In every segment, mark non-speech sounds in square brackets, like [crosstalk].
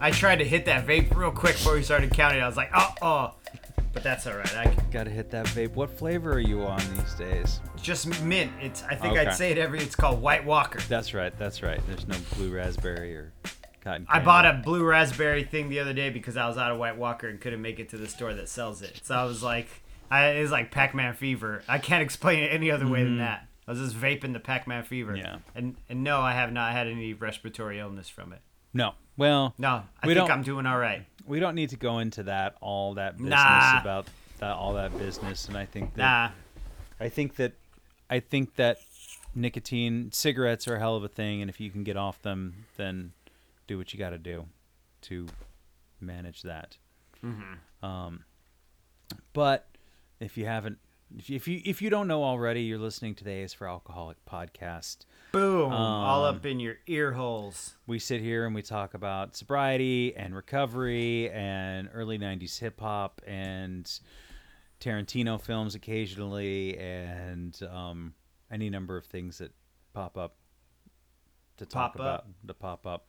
I tried to hit that vape real quick before we started counting. I was like, oh, oh. But that's all right. I Gotta hit that vape. What flavor are you on these days? just mint. It's. I think Okay. I'd say it every. It's called White Walker. That's right. That's right. There's no blue raspberry or cotton. Candy. I bought a blue raspberry thing the other day because I was out of White Walker and couldn't make it to the store that sells it. So I was like, I, it was like Pac-Man fever. I can't explain it any other way than that. I was just vaping the Pac-Man fever. Mm-hmm. Yeah. And and no, I have not had any respiratory illness from it. No. Well, No, I we think I'm doing all right. We don't need to go into that all that business Nah. about that, all that business, and I think that Nah. I think that I think that nicotine cigarettes are a hell of a thing, and if you can get off them, then do what you got to do to manage that. Um, but if you haven't, if you, if you if you don't know already, you're listening to the A's for Alcoholic podcast. Boom! all Um, up in your ear holes. We sit here and we talk about sobriety and recovery and early '90s hip hop and Tarantino films occasionally and um, any number of things that pop up to talk Pop about up. to pop up.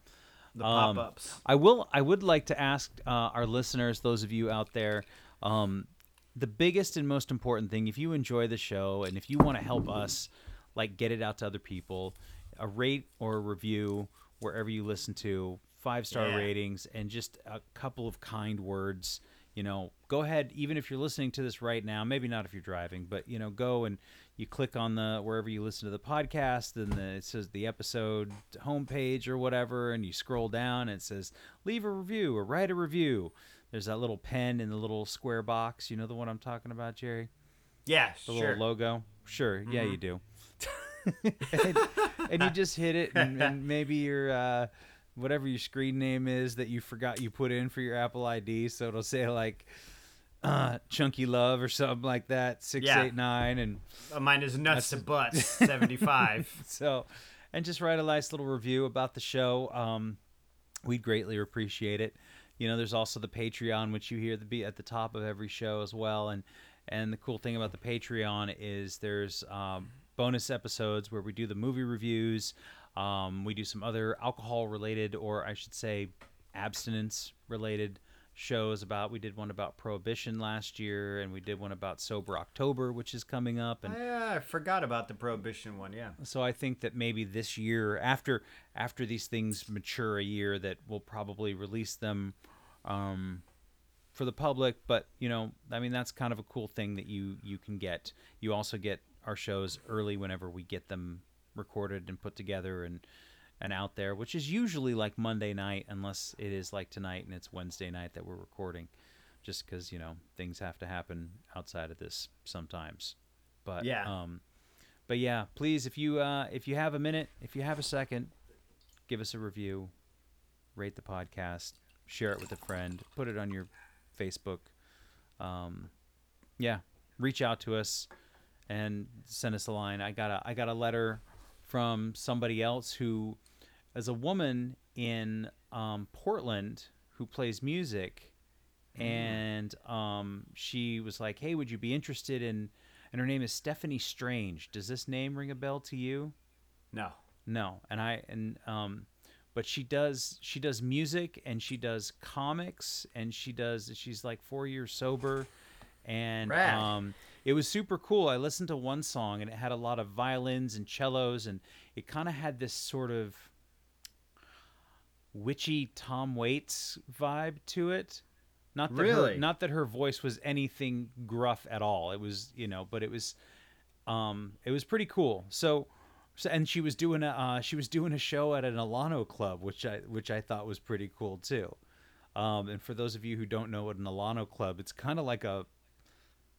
The Um, pop-ups. I will. I would like to ask uh, our listeners, those of you out there, um, the biggest and most important thing. If you enjoy the show and if you want to help us, like get it out to other people, a rate or a review wherever you listen to, five star Yeah. ratings, and just a couple of kind words. You know, go ahead. Even if you're listening to this right now, maybe not if you're driving, but you know, go and you click on the wherever you listen to the podcast, and the, it says the episode homepage or whatever, and you scroll down and it says leave a review or write a review. There's that little pen in the little square box. You know the one I'm talking about, Jerry? Yeah, The sure. little logo. Sure, yeah, Mm-hmm. you do. [laughs] and, and you just hit it, and, and maybe your uh, whatever your screen name is that you forgot you put in for your Apple ID, so it'll say like uh, Chunky Love or something like that, six Yeah. eight nine, and Uh, Mine is nuts to butts. [laughs] Seventy-five. so and just write a nice little review about the show um, we'd greatly appreciate it you know there's also the patreon which you hear the be at the top of every show as well and and the cool thing about the patreon is there's um, bonus episodes where we do the movie reviews um, we do some other alcohol related or i should say abstinence related shows about we did one about prohibition last year and we did one about sober october which is coming up and yeah, I forgot about the prohibition one. Yeah. so I think that maybe this year, after after these things mature a year, that we'll probably release them um, for the public. But you know, I mean, that's kind of a cool thing that you you can get. You also get our shows early whenever we get them recorded and put together and and out there, which is usually like Monday night, unless it is like tonight and it's Wednesday night that we're recording, just because you know things have to happen outside of this sometimes. But Yeah. um, but yeah, please, if you uh, if you have a minute, if you have a second, give us a review, rate the podcast, share it with a friend, put it on your Facebook. Um, yeah, reach out to us and send us a line. I got a I got a letter from somebody else who is a woman in um, Portland who plays music, and um, she was like, "Hey, would you be interested in?" And her name is Stephanie Strange. Does this name ring a bell to you? No. No, and I and um, but she does she does music and she does comics and she does she's like four years sober, and Rad. um, it was super cool. I listened to one song and it had a lot of violins and cellos and it kind of had this sort of witchy Tom Waits vibe to it. Not that Really? her, not that her voice was anything gruff at all. It was, you know, but it was, um, it was pretty cool. So, so and she was doing a uh, she was doing a show at an Alano club, which I which I thought was pretty cool too. Um, and for those of you who don't know what an Alano club, it's kind of like a,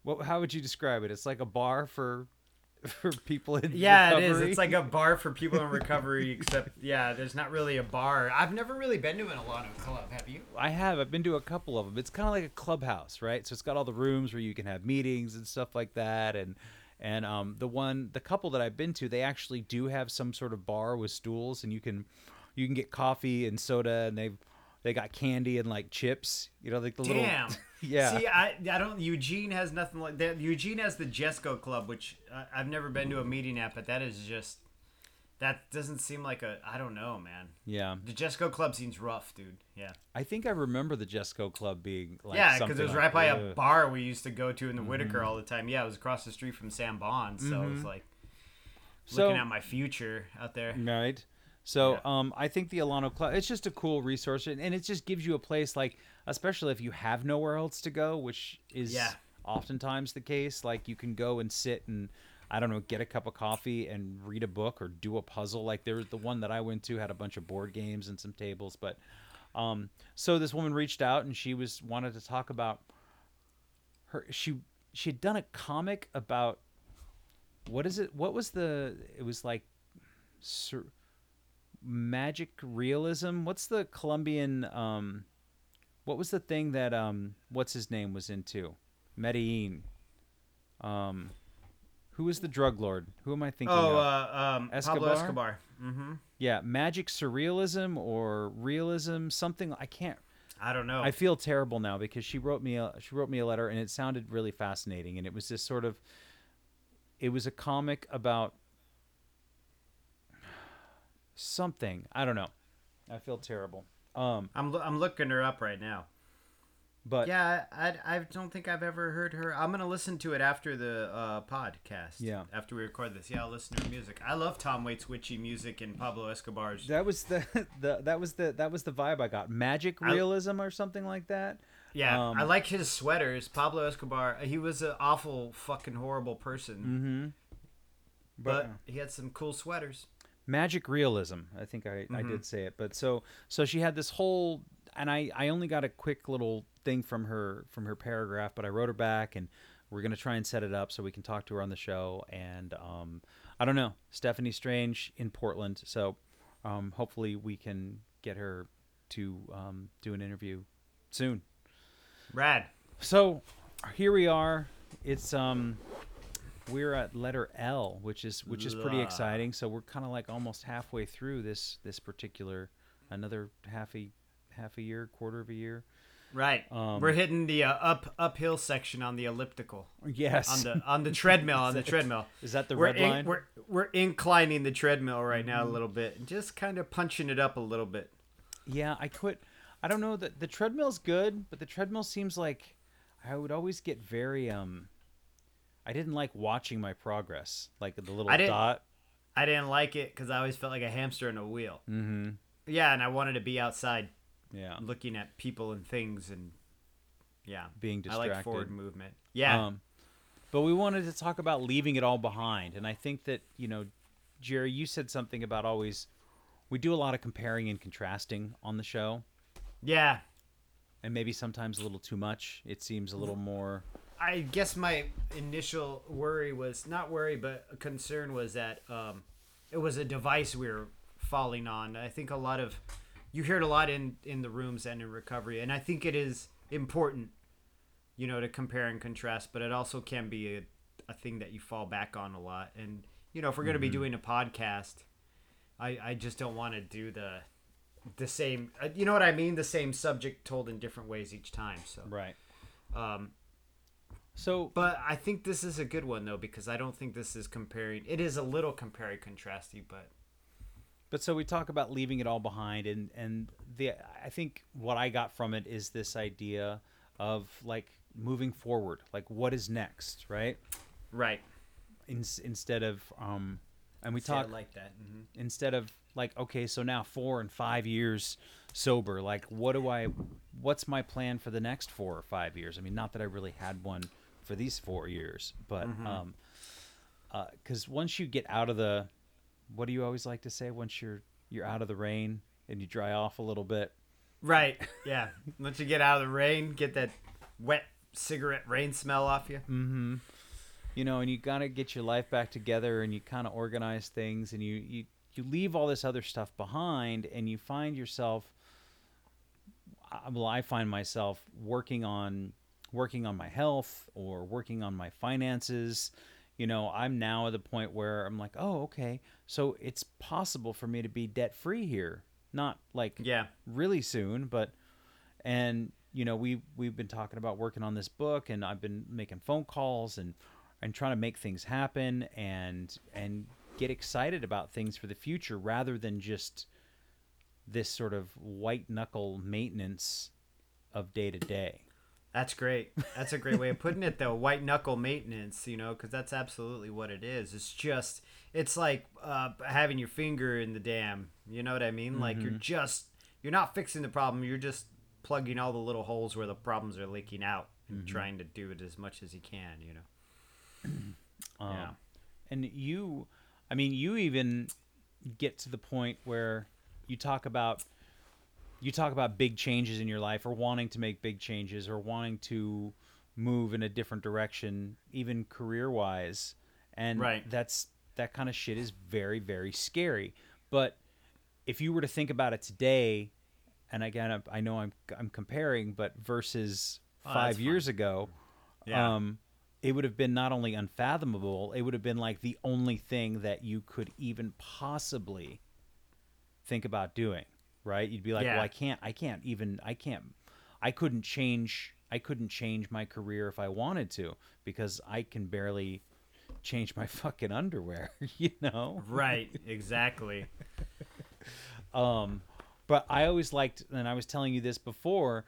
what? How would you describe it? It's like a bar for, [laughs] for people in Yeah, it is. It's like a bar for people in [laughs] recovery, except yeah, there's not really a bar. I've never really been to an Alano club. Have you? I have. I've been to a couple of them. It's kind of like a clubhouse, right? So it's got all the rooms where you can have meetings and stuff like that. And and um, the one, the couple that I've been to, they actually do have some sort of bar with stools, and you can you can get coffee and soda, and they've they got candy and like chips. You know, like the little Damn. [laughs] yeah. See, I I don't. Eugene has nothing like that. Eugene has the Jesco Club, which uh, I've never been to a meeting at, but that is just that doesn't seem like a. I don't know, man. yeah. The Jesco Club seems rough, dude. Yeah. I think I remember the Jesco Club being like yeah, because it was like- right by a. Mm-hmm. bar we used to go to in the Whiteaker all the time. Yeah, it was across the street from Sam Bond, so it was like So- looking at my future out there. Right. So Yeah. um, I think the Alano Club, it's just a cool resource, and and it just gives you a place like, especially if you have nowhere else to go, which is Yeah. oftentimes the case. Like you can go and sit and, I don't know, get a cup of coffee and read a book or do a puzzle. Like there, the one that I went to had a bunch of board games and some tables. But, um, so this woman reached out and she was wanted to talk about her. She she had done a comic about what is it? What was the? It was like. Sur- magic realism what's the colombian um what was the thing that um what's his name was into medellin um who was the drug lord who am i thinking Oh, of uh, um, Pablo Escobar? Escobar. Mm-hmm. yeah magic surrealism or realism something i can't I don't know. I feel terrible now because she wrote me a she wrote me a letter and it sounded really fascinating and it was this sort of it was a comic about something I don't know. I feel terrible. Um, I'm lo- I'm looking her up right now. but Yeah, I, I don't think I've ever heard her. I'm gonna listen to it after the uh, podcast. Yeah. After we record this, yeah, I'll listen to her music. I love Tom Waits witchy music and Pablo Escobar's. that was the, [laughs] the that was the that was the vibe I got. Magic I- realism or something like that. Yeah, Um, I like his sweaters. Pablo Escobar. He was an awful, fucking horrible person, Mm-hmm. but he had some cool sweaters. Magic realism i think I, I Mm-hmm. did say it but so so she had this whole and i i only got a quick little thing from her from her paragraph but i wrote her back and we're going to try and set it up so we can talk to her on the show and um i don't know stephanie strange in portland so um hopefully we can get her to um do an interview soon Rad. so here we are it's um we're at letter L, which is which is pretty exciting. So we're kind of like almost halfway through this this particular another half a half a year, quarter of a year. Right. Um, We're hitting the uh, up uphill section on the elliptical. Yes. On the [laughs] on the treadmill on the treadmill. is that the we're red in- line? we're we're inclining the treadmill right now a little bit, and just kind of punching it up a little bit. Yeah, I quit. I don't know that the treadmill's good, but the treadmill seems like I would always get very um. I didn't like watching my progress, like the little I dot. I didn't like it because I always felt like a hamster in a wheel. Mm-hmm. Yeah, and I wanted to be outside Yeah, looking at people and things, and yeah, being distracted. I like forward movement. Yeah, Um, but we wanted to talk about leaving it all behind, and I think that you know, Jerry, you said something about always. We do a lot of comparing and contrasting on the show, yeah. and maybe sometimes a little too much. It seems a little more. I guess my initial worry was not worry, but concern was that um, it was a device we were falling on. I think a lot of you hear it a lot in in the rooms and in recovery, and I think it is important, you know, to compare and contrast. But it also can be a, a thing that you fall back on a lot. And you know, if we're going to be doing a podcast, I I just don't want to do the the same. uh, You know what I mean? The same subject told in different ways each time. So. Right. Um, So but I think this is a good one though because I don't think this is comparing. It is a little compare contrasty, but But so we talk about leaving it all behind, and and the I think what I got from it is this idea of like moving forward, like what is next, right? right. In, instead of um, and we See, I talk like that. hmm instead of like okay, so now four and five years sober. Like, what do I, what's my plan for the next four or five years? I mean, not that I really had one for these four years, but um, because once you get out of the, what do you always like to say? Once you're you're out of the rain and you dry off a little bit, Right. Yeah. [laughs] Once you get out of the rain, get that wet cigarette rain smell off you. Mm-hmm. You know, and you gotta get your life back together and you kind of organize things and you, you you leave all this other stuff behind and you find yourself well I find myself working on working on my health or working on my finances you know I'm now at the point where I'm like oh okay so it's possible for me to be debt free here not like Yeah. really soon but and you know we we've been talking about working on this book and I've been making phone calls and and trying to make things happen and and get excited about things for the future rather than just this sort of white knuckle maintenance of day to day. That's great. That's a great way of putting it, though. White knuckle maintenance, you know, because that's absolutely what it is. It's just, it's like uh, having your finger in the dam. You know what I mean? Like you're just, you're not fixing the problem. You're just plugging all the little holes where the problems are leaking out and trying to do it as much as you can. You know? [clears throat] Um, Yeah. And you, I mean, you even get to the point where you talk about you talk about big changes in your life or wanting to make big changes or wanting to move in a different direction even career wise and Right. that's that kind of shit is very very scary but if you were to think about it today and again I- i know i'm i'm comparing but versus Oh, 5 that's years ago Yeah. um it would have been not only unfathomable it would have been like the only thing that you could even possibly think about doing right you'd be like Yeah. well i can't i can't even i can't i couldn't change i couldn't change my career if i wanted to because i can barely change my [laughs] fucking underwear [laughs] you know Right. Exactly. [laughs] um, but I always liked, and I was telling you this before,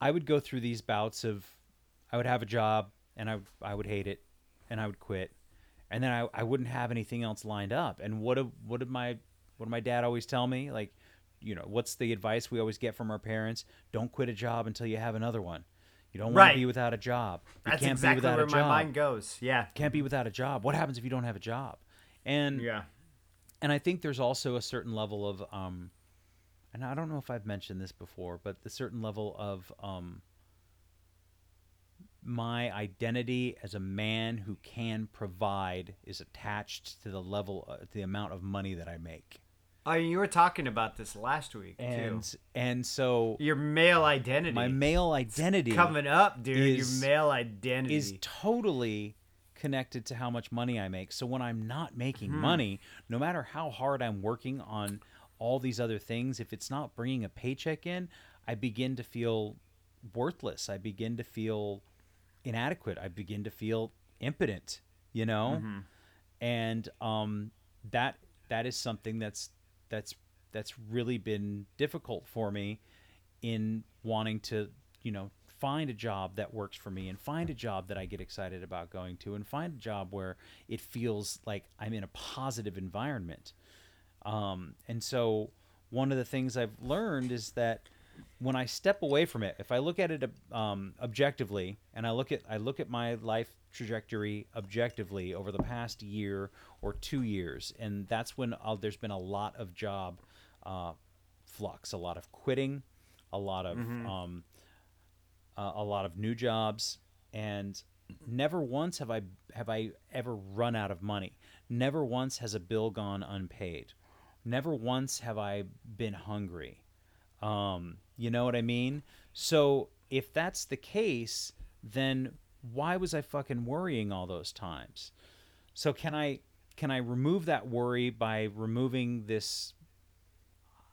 I would go through these bouts of, I would have a job and I, I would hate it and I would quit. And then I, I wouldn't have anything else lined up. And what, what did my, what did my dad always tell me? Like, you know, what's the advice we always get from our parents? Don't quit a job until you have another one. You don't want Right. to be without a job. You That's can't exactly be without where a my job. mind goes. Yeah. Can't be without a job. What happens if you don't have a job? And Yeah. and I think there's also a certain level of um and I don't know if I've mentioned this before, but the certain level of um my identity as a man who can provide is attached to the level uh, the amount of money that I make. Oh, you were talking about this last week And too. and so Your male identity. my male identity coming up, dude. is- your male identity. is totally connected to how much money I make. So when I'm not making Hmm. money, no matter how hard I'm working on all these other things, if it's not bringing a paycheck in, I begin to feel worthless. I begin to feel inadequate. I begin to feel impotent, you know? Mm-hmm. And um that that is something that's that's that's really been difficult for me in wanting to, you know, find a job that works for me and find a job that I get excited about going to and find a job where it feels like I'm in a positive environment. Um, and so one of the things I've learned is that when I step away from it, if I look at it um, objectively, and I look at I look at my life trajectory objectively over the past year or two years, and that's when i there's been a lot of job uh, flux, a lot of quitting, a lot of um, uh, a lot of new jobs, and never once have I have I ever run out of money. Never once has a bill gone unpaid. Never once have I been hungry. Um, you know what I mean? So if that's the case, then why was I fucking worrying all those times? So can I can I remove that worry by removing this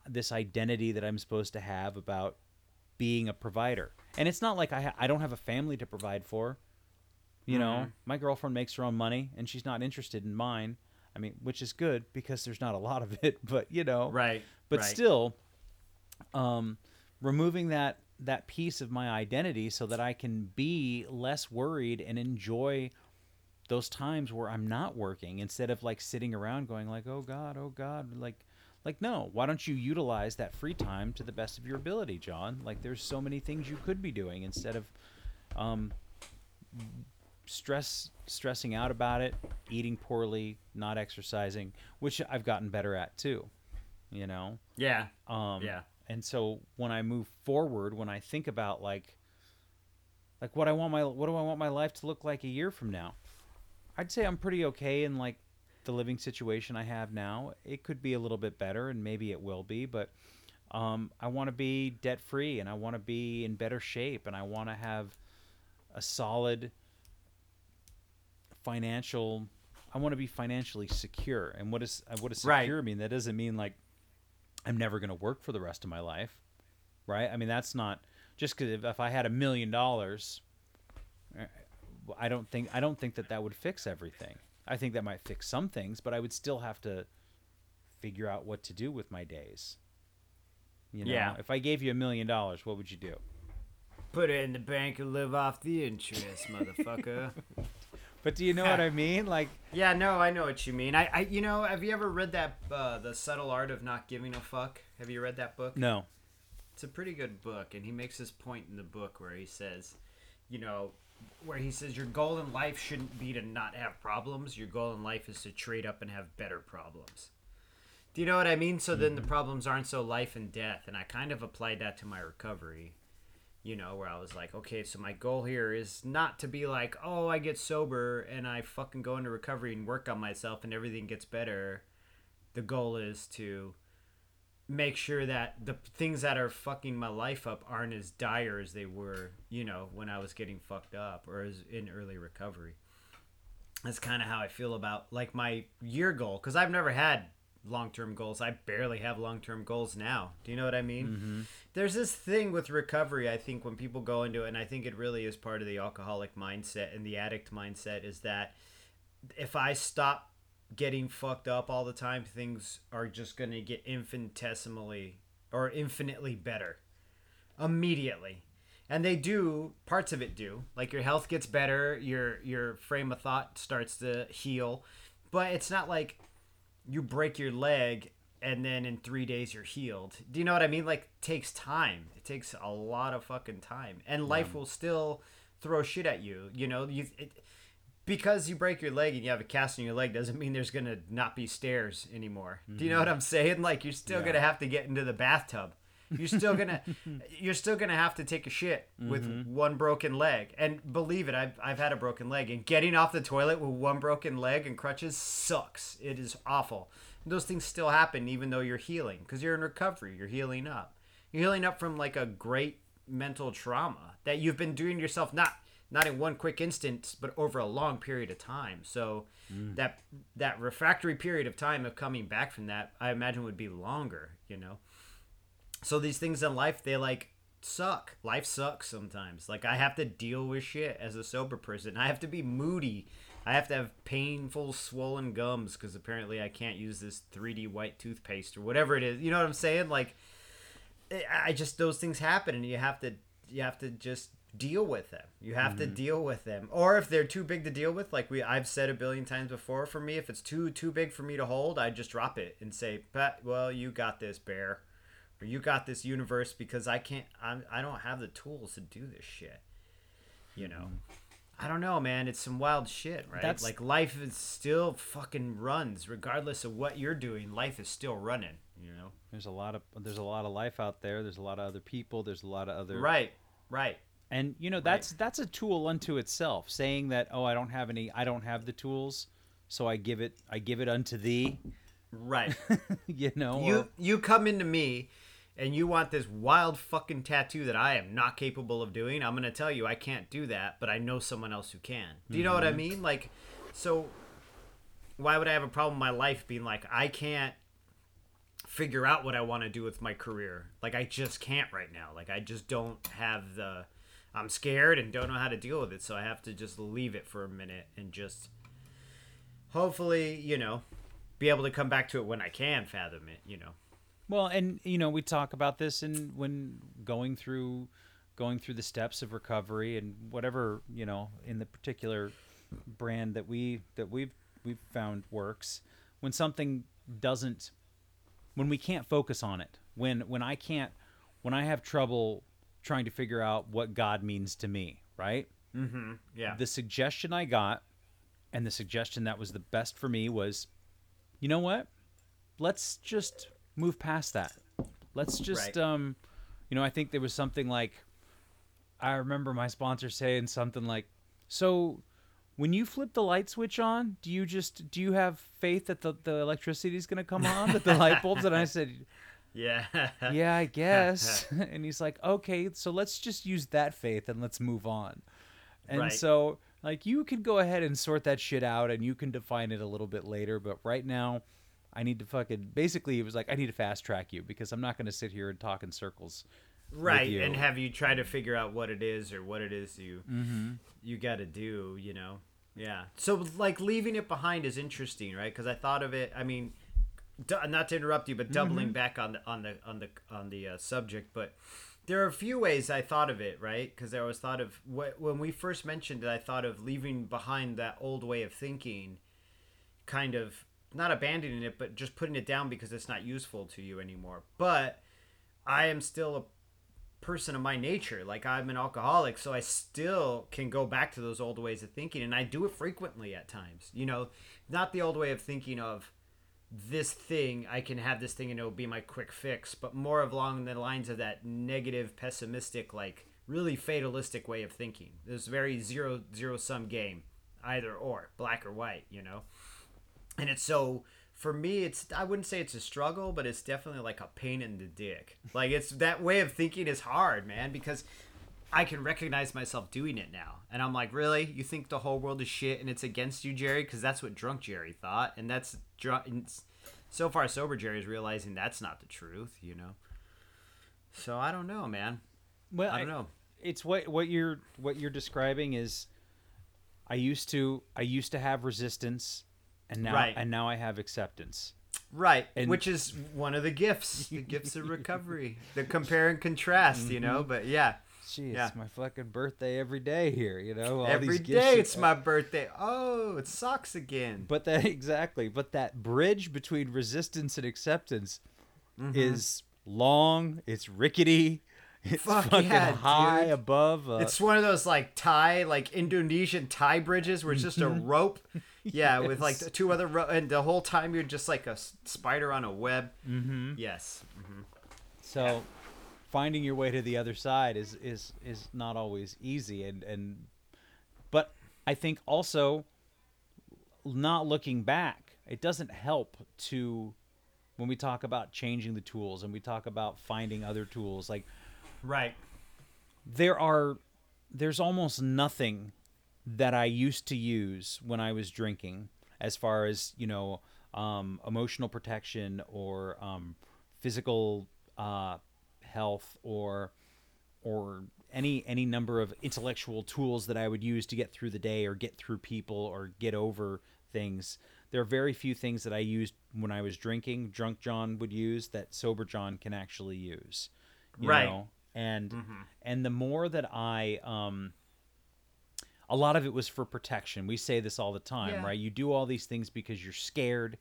this identity that I'm supposed to have about being a provider? And it's not like I ha- I don't have a family to provide for. You know, my girlfriend makes her own money and she's not interested in mine. I mean, which is good because there's not a lot of it, [laughs] but you know, right. but right. still um, removing that that piece of my identity so that I can be less worried and enjoy those times where I'm not working instead of like sitting around going like oh god oh god like Like, no, why don't you utilize that free time to the best of your ability, John? Like, there's so many things you could be doing instead of um, stress stressing out about it, eating poorly, not exercising, which I've gotten better at too. You know. Yeah. Um, Yeah. And so when I move forward, when I think about like, like what I want my what do I want my life to look like a year from now, I'd say I'm pretty okay in like the living situation I have now. It could be a little bit better, and maybe it will be, but um, I want to be debt free, and I want to be in better shape, and I want to have a solid financial. I want to be financially secure, and what is uh, what does Right. secure mean? That doesn't mean like I'm never going to work for the rest of my life, right? I mean, that's not just because if, if I had a million dollars, uh, I don't think I don't think that that would fix everything. I think that might fix some things, but I would still have to figure out what to do with my days. You know, Yeah. if I gave you a million dollars, what would you do? Put it in the bank and live off the interest, motherfucker. [laughs] But do you know what I mean? Like, [laughs] yeah, no, I know what you mean. I, I, you know, have you ever read that, uh, The Subtle Art of Not Giving a Fuck? Have you read that book? no, It's a pretty good book, and he makes this point in the book where he says, you know, where he says your goal in life shouldn't be to not have problems. Your goal in life is to trade up and have better problems. Do you know what I mean? So then the problems aren't so life and death, and I kind of applied that to my recovery. You know, where I was like, okay, so my goal here is not to be like, oh, I get sober and I fucking go into recovery and work on myself and everything gets better. The goal is to make sure that the things that are fucking my life up aren't as dire as they were, you know, when I was getting fucked up or as in early recovery. That's kind of how I feel about like my year goal because I've never had long-term goals. I barely have long-term goals now. Do you know what I mean? Mm-hmm. There's this thing with recovery. I think when people go into it, and I think it really is part of the alcoholic mindset and the addict mindset, is that if I stop getting fucked up all the time, things are just going to get infinitesimally or infinitely better immediately. And they do, parts of it do. Like your health gets better, your your frame of thought starts to heal. But it's not like you break your leg and then in 3 days you're healed. Do you know what I mean? Like takes time. It takes a lot of fucking time. And life will still throw shit at you, you know? You it, because you break your leg and you have a cast on your leg doesn't mean there's gonna not be stairs anymore. Do you know mm-hmm. what I'm saying? Like you're still gonna have to get into the bathtub. You're still gonna you're still gonna have to take a shit with mm-hmm. one broken leg. And believe it, I've I've had a broken leg and getting off the toilet with one broken leg and crutches sucks. It is awful. Those things still happen even though you're healing because you're in recovery. You're healing up. You're healing up from like a great mental trauma that you've been doing yourself not not in one quick instant but over a long period of time so mm. that that refractory period of time of coming back from that i imagine would be longer you know so these things in life they like suck. Life sucks sometimes. Like i have to deal with shit as a sober person. I have to be moody. I have to have painful swollen gums because apparently i can't use this 3d white toothpaste or whatever it is. You know what i'm saying? Like eh, I- I just those things happen and you have to you have to just deal with them. You have to mm-hmm. deal with them. Or if they're too big to deal with, like we I've said a billion times before, for me, if it's too too big for me to hold, I just drop it and say, "Pat, well, you got this, bear." Or you got this universe because I can't I'm I don't have the tools to do this shit. You know. Mm-hmm. I don't know, man. It's some wild shit, right? That's- like life is still fucking runs regardless of what you're doing. Life is still running, you know. there's a lot of there's a lot of life out there. There's a lot of other people. There's a lot of other Right. Right. And you know that's that's a tool unto itself. Saying that oh I don't have any I don't have the tools, so I give it I give it unto thee. Right. [laughs] you know you or- you come into me and you want this wild fucking tattoo that I am not capable of doing, I'm gonna tell you I can't do that, but I know someone else who can. Do you know what I mhm. mean? Like, so why would I have a problem in my life being like I can't figure out what I want to do with my career? Like I just can't right now. Like I just don't have the. I'm scared and don't know how to deal with it, so I have to just leave it for a minute and just hopefully, you know, be able to come back to it when I can fathom it, you know. Well, and you know, we talk about this and when going through going through the steps of recovery and whatever, you know, in the particular brand that we that we've we've found works. When something doesn't when we can't focus on it, when when I can't, when I have trouble trying to figure out what God means to me, right? Mm-hmm. Yeah. The suggestion I got, and the suggestion that was the best for me was, you know what? Let's just move past that. Let's just, Right. um, you know, I think there was something like, I remember my sponsor saying something like, so when you flip the light switch on, do you just do you have faith that the, the electricity is going to come on, that the light bulbs? And I said, yeah. yeah, I [laughs] guess. [laughs] and he's like, okay, so let's just use that faith and let's move on. And Right. so, like, you can go ahead and sort that shit out and you can define it a little bit later. But right now, I need to fucking basically, it was like, I need to fast track you because I'm not going to sit here and talk in circles. right and have you try to figure out what it is or what it is you Mm-hmm. you got to do you know yeah so like leaving it behind is interesting right because i thought of it i mean du- not to interrupt you but doubling Mm-hmm. back on the on the on the on the uh, subject but there are a few ways i thought of it right because i was thought of wh- when we first mentioned it i thought of leaving behind that old way of thinking kind of not abandoning it but just putting it down because it's not useful to you anymore but i am still a person of my nature. Like I'm an alcoholic, so I still can go back to those old ways of thinking, and I do it frequently at times. You know, not the old way of thinking of this thing. I can have this thing and it'll be my quick fix, but more along the lines of that negative, pessimistic, like really fatalistic way of thinking. This very zero zero sum game, either or, black or white. You know, and it's so for me it's i wouldn't say it's a struggle but it's definitely like a pain in the dick. Like it's that way of thinking is hard man because i can recognize myself doing it now. And i'm like really? You think the whole world is shit and it's against you jerry? Because that's what drunk jerry thought. And that's drunk so far sober jerry is realizing that's not the truth you know? So i don't know man. Well, i don't know. It's what what you're what you're describing is I used to I used to have resistance and now Right. and now I have acceptance. Right, And- which is one of the gifts, the gifts of [laughs] recovery, the compare and contrast, you know. But yeah, Gee, Yeah. it's my fucking birthday every day here, you know. all every day it's my birthday. Oh, it sucks again. But that [laughs] exactly, but that bridge between resistance and acceptance Mm-hmm. is long. It's rickety. [laughs] It's Fuck fucking yeah, high dude. above. Uh, it's one of those like Thai, like Indonesian Thai bridges where it's just a rope. Yeah, with like Mm-hmm. The two other ro- and the whole time you're just like a spider on a web. Mm-hmm. Yes. So finding your way to the other side is is is not always easy and and but I think also not looking back, it doesn't help to when we talk about changing the tools and we talk about finding other tools like Right. there are there's almost nothing that I used to use when I was drinking as far as you know um, emotional protection or um, physical uh, health or or any any number of intellectual tools that I would use to get through the day or get through people or get over things. There are very few things that I used when I was drinking. Drunk John would use that sober John can actually use. you Right. know? And and the more that I um a lot of it was for protection. We say this all the time, Yeah. right? You do all these things because you're scared.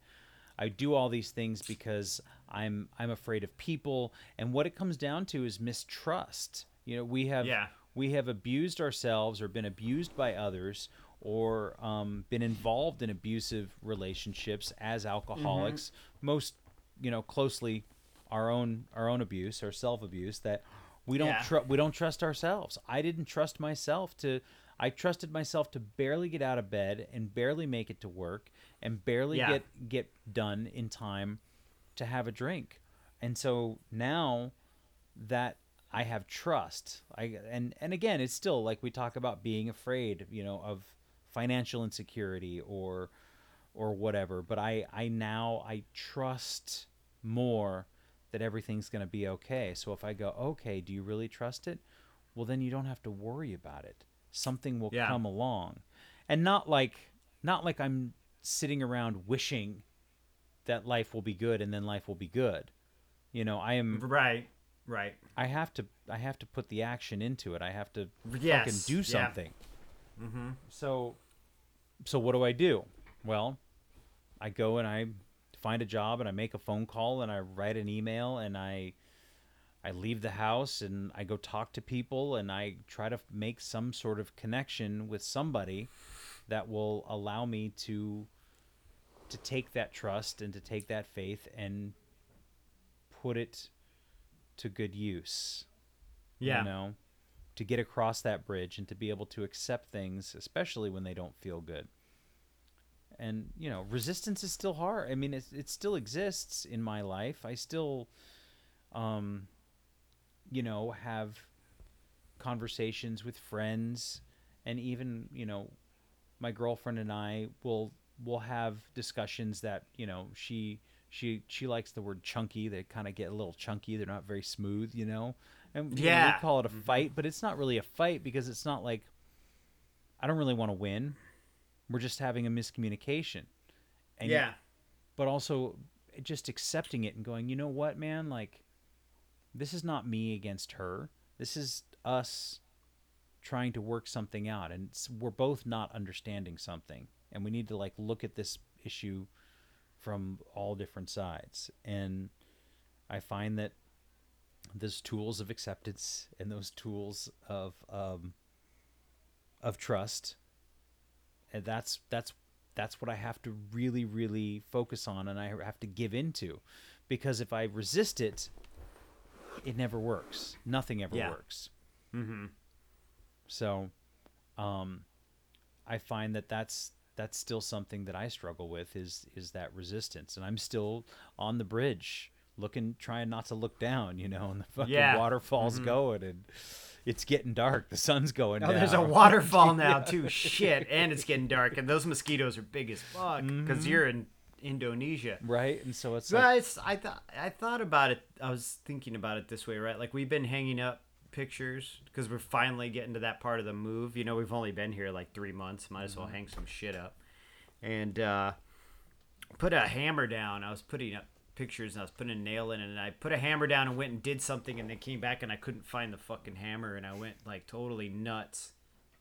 I do all these things because I'm I'm afraid of people. And what it comes down to is mistrust. You know, we have Yeah. we have abused ourselves or been abused by others or um, been involved in abusive relationships as alcoholics most you know closely our own our own abuse or self abuse that we don't Yeah. tru- we don't trust ourselves i didn't trust myself to i trusted myself to barely get out of bed and barely make it to work and barely Yeah. get get done in time to have a drink and so now that I have trust. I and and again, it's still like we talk about being afraid, you know, of financial insecurity or or whatever. But I I now I trust more that everything's going to be okay. So if I go, okay, do you really trust it? Well, then you don't have to worry about it. Something will Yeah. come along, and not like not like I'm sitting around wishing that life will be good and then life will be good. You know, I am Right. Right. I have to I have to put the action into it. I have to Yes, fucking do yeah. something. Mm-hmm. So so what do I do? Well, I go and I find a job and I make a phone call and I write an email and I I leave the house and I go talk to people and I try to make some sort of connection with somebody that will allow me to to take that trust and to take that faith and put it to good use. Yeah. You know, to get across that bridge and to be able to accept things, especially when they don't feel good. And, you know, resistance is still hard. I mean, it, it still exists in my life. I still, um, you know, have conversations with friends and even, you know, my girlfriend and I will will have discussions that, you know, she she she likes the word chunky. They kind of get a little chunky. They're not very smooth, you know. And you know, Yeah. we call it a mm-hmm. fight, but it's not really a fight because it's not like I don't really want to win. We're just having a miscommunication. And yeah. but also just accepting it and going, you know what, man, like this is not me against her. This is us trying to work something out and we're both not understanding something and we need to like look at this issue from all different sides. And I find that those tools of acceptance and those tools of um, of trust and that's that's that's what I have to really really focus on and I have to give into because if I resist it it never works. Nothing ever Yeah. works. Mm-hmm. so um I find that that's that's still something that I struggle with is is that resistance. And I'm still on the bridge looking trying not to look down you know [laughs] and the fucking Yeah. waterfall's going and it's getting dark. The sun's going Oh, down there's a [laughs] waterfall now too. Shit, and it's getting dark, and those mosquitoes are big as fuck because you're in Indonesia. right and so it's But like it's, I thought I thought about it. I was thinking about it this way, right? Like we've been hanging up pictures because we're finally getting to that part of the move. You know, we've only been here like three months. Might as well hang some shit up. And uh, put a hammer down. I was putting up pictures and I was putting a nail in it, and I put a hammer down and went and did something, and then came back and I couldn't find the fucking hammer, and I went like totally nuts,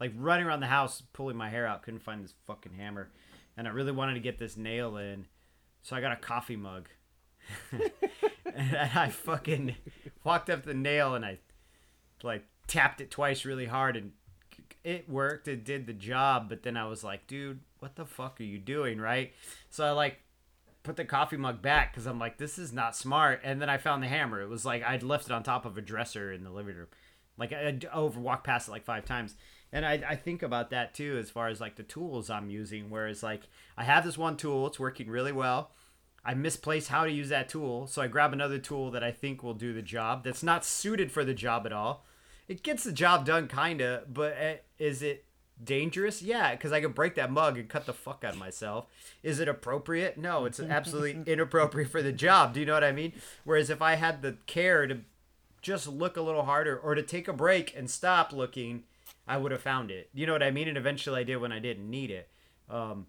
like running around the house pulling my hair out, couldn't find this fucking hammer, and I really wanted to get this nail in, so I got a coffee mug. [laughs] and I fucking walked up the nail and I like tapped it twice really hard and it worked. It did the job, but then I was like, dude, what the fuck are you doing, right? So I like put the coffee mug back because I'm like, this is not smart. And then I found the hammer. It was like I'd left it on top of a dresser in the living room. Like I'd over walked past it like five times. And I, I think about that too as far as like the tools I'm using. Whereas like I have this one tool, it's working really well. I misplace how to use that tool, so I grab another tool that I think will do the job that's not suited for the job at all. It gets the job done, kinda, but uh, is it dangerous? Yeah, because I can break that mug and cut the fuck out of myself. Is it appropriate? No, it's absolutely [laughs] inappropriate for the job. Do you know what I mean? Whereas if I had the care to just look a little harder or to take a break and stop looking, I would have found it. You know what I mean? And eventually I did when I didn't need it. Um,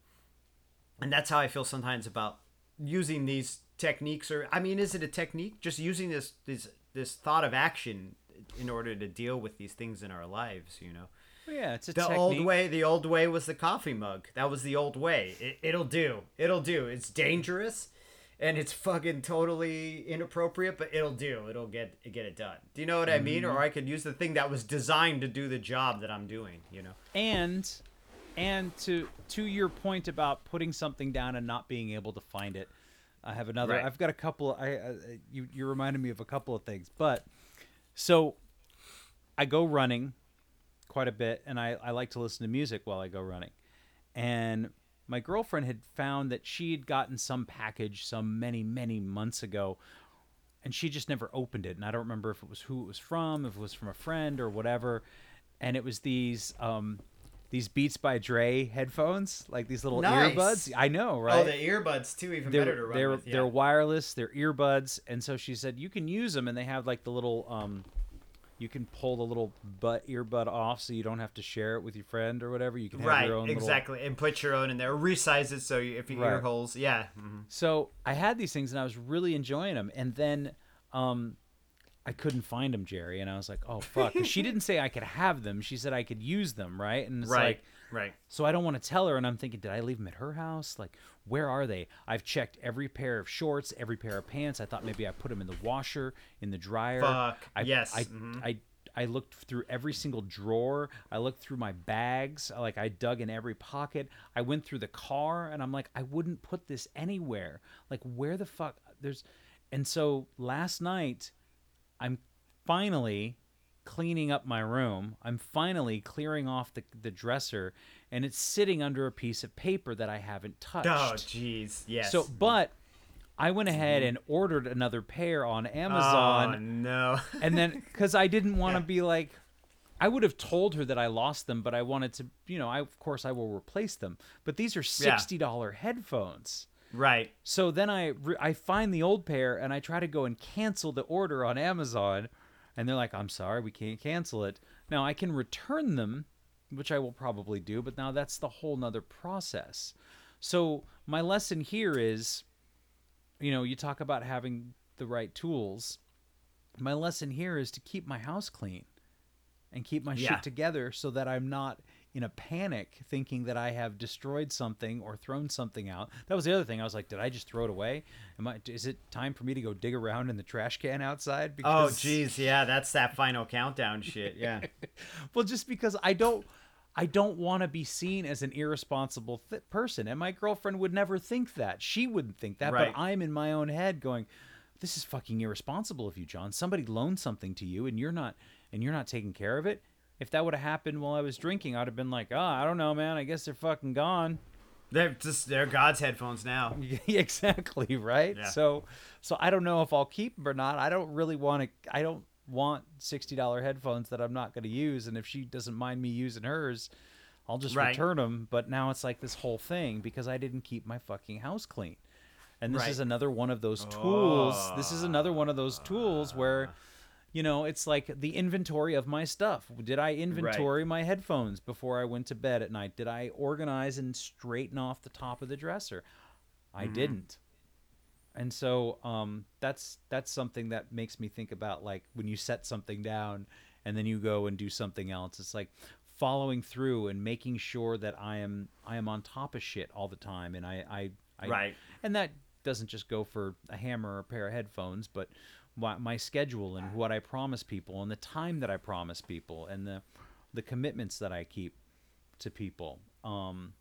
and that's how I feel sometimes about using these techniques or I mean is it a technique just using this this this thought of action in order to deal with these things in our lives you know Well, yeah it's a the technique. old way the old way was the coffee mug that was the old way it, it'll do it'll do it's dangerous and it's fucking totally inappropriate but it'll do. It'll get get it done. Do you know what i mean? Mm-hmm. or i could use the thing that was designed to do the job that i'm doing you know? And and to to your point about putting something down and not being able to find it i have another Right. i've got a couple i uh, you you reminded me of a couple of things but so i go running quite a bit and i i like to listen to music while i go running. And my girlfriend had found that she had gotten some package some many many months ago and she just never opened it and i don't remember if it was who it was from if it was from a friend or whatever and it was these um these beats by dre headphones like these little Nice. earbuds i know right oh the earbuds too even better to they're run they're, with yeah. they're wireless they're earbuds and so she said you can use them and they have like the little um you can pull the little butt earbud off so you don't have to share it with your friend or whatever you can have right your own little exactly and put your own in there resize it so you, if your ear holes yeah mhm. So I had these things and I was really enjoying them. And then um, I couldn't find them, Jerry, and I was like, oh fuck. she [laughs] didn't say I could have them. She said I could use them, right? And it's like, right. so I don't want to tell her, and I'm thinking, did I leave them at her house? Like, where are they? I've checked every pair of shorts, every pair of pants. I thought maybe I put them in the washer, in the dryer. Fuck, I, yes, I, mhm. I, I looked through every single drawer. I looked through my bags. Like I dug in every pocket. I went through the car, and I'm like, I wouldn't put this anywhere. Like, where the fuck? There's, and so last night, I'm finally cleaning up my room. I'm finally clearing off the, the dresser, and it's sitting under a piece of paper that I haven't touched. Oh, jeez. Yes. So, but I went ahead and ordered another pair on Amazon. Oh no. [laughs] and then because I didn't want to Yeah. be like. I would have told her that I lost them, but I wanted to, you know, I of course I will replace them. But these are sixty dollar headphones. right. So then I re- I find the old pair and I try to go and cancel the order on Amazon, and they're like, "I'm sorry, we can't cancel it." Now I can return them, which I will probably do, but now that's the whole nother process. So my lesson here is, you know, you talk about having the right tools. My lesson here is to keep my house clean and keep my Yeah. shit together so that I'm not in a panic thinking that I have destroyed something or thrown something out. That was the other thing. I was like, did I just throw it away? Am I is it time for me to go dig around in the trash can outside Oh, jeez. Yeah, that's that final countdown shit. Yeah. [laughs] well, just because I don't I don't want to be seen as an irresponsible th- person, and my girlfriend would never think that. She wouldn't think that, Right. but I'm in my own head going, "This is fucking irresponsible of you, John. Somebody loaned something to you, and you're not and you're not taking care of it." If that would have happened while I was drinking, I'd have been like, "Oh, I don't know, man. I guess they're fucking gone." They're just they're God's headphones now. [laughs] exactly right Yeah. so so i don't know if i'll keep them or not i don't really want to i don't want $60 headphones that i'm not going to use and if she doesn't mind me using hers i'll just Right. return them but now it's like this whole thing because i didn't keep my fucking house clean and this Right. is another one of those oh. tools this is another one of those tools where you know it's like the inventory of my stuff. Did i inventory my headphones before i went to bed at night? Did i organize and straighten off the top of the dresser? I didn't. And so um, that's that's something that makes me think about like when you set something down and then you go and do something else it's like following through and making sure that i am i am on top of shit all the time. And i i, I Right. and that doesn't just go for a hammer or a pair of headphones but my, my schedule and what i promise people and the time that i promise people and the the commitments that i keep to people. Um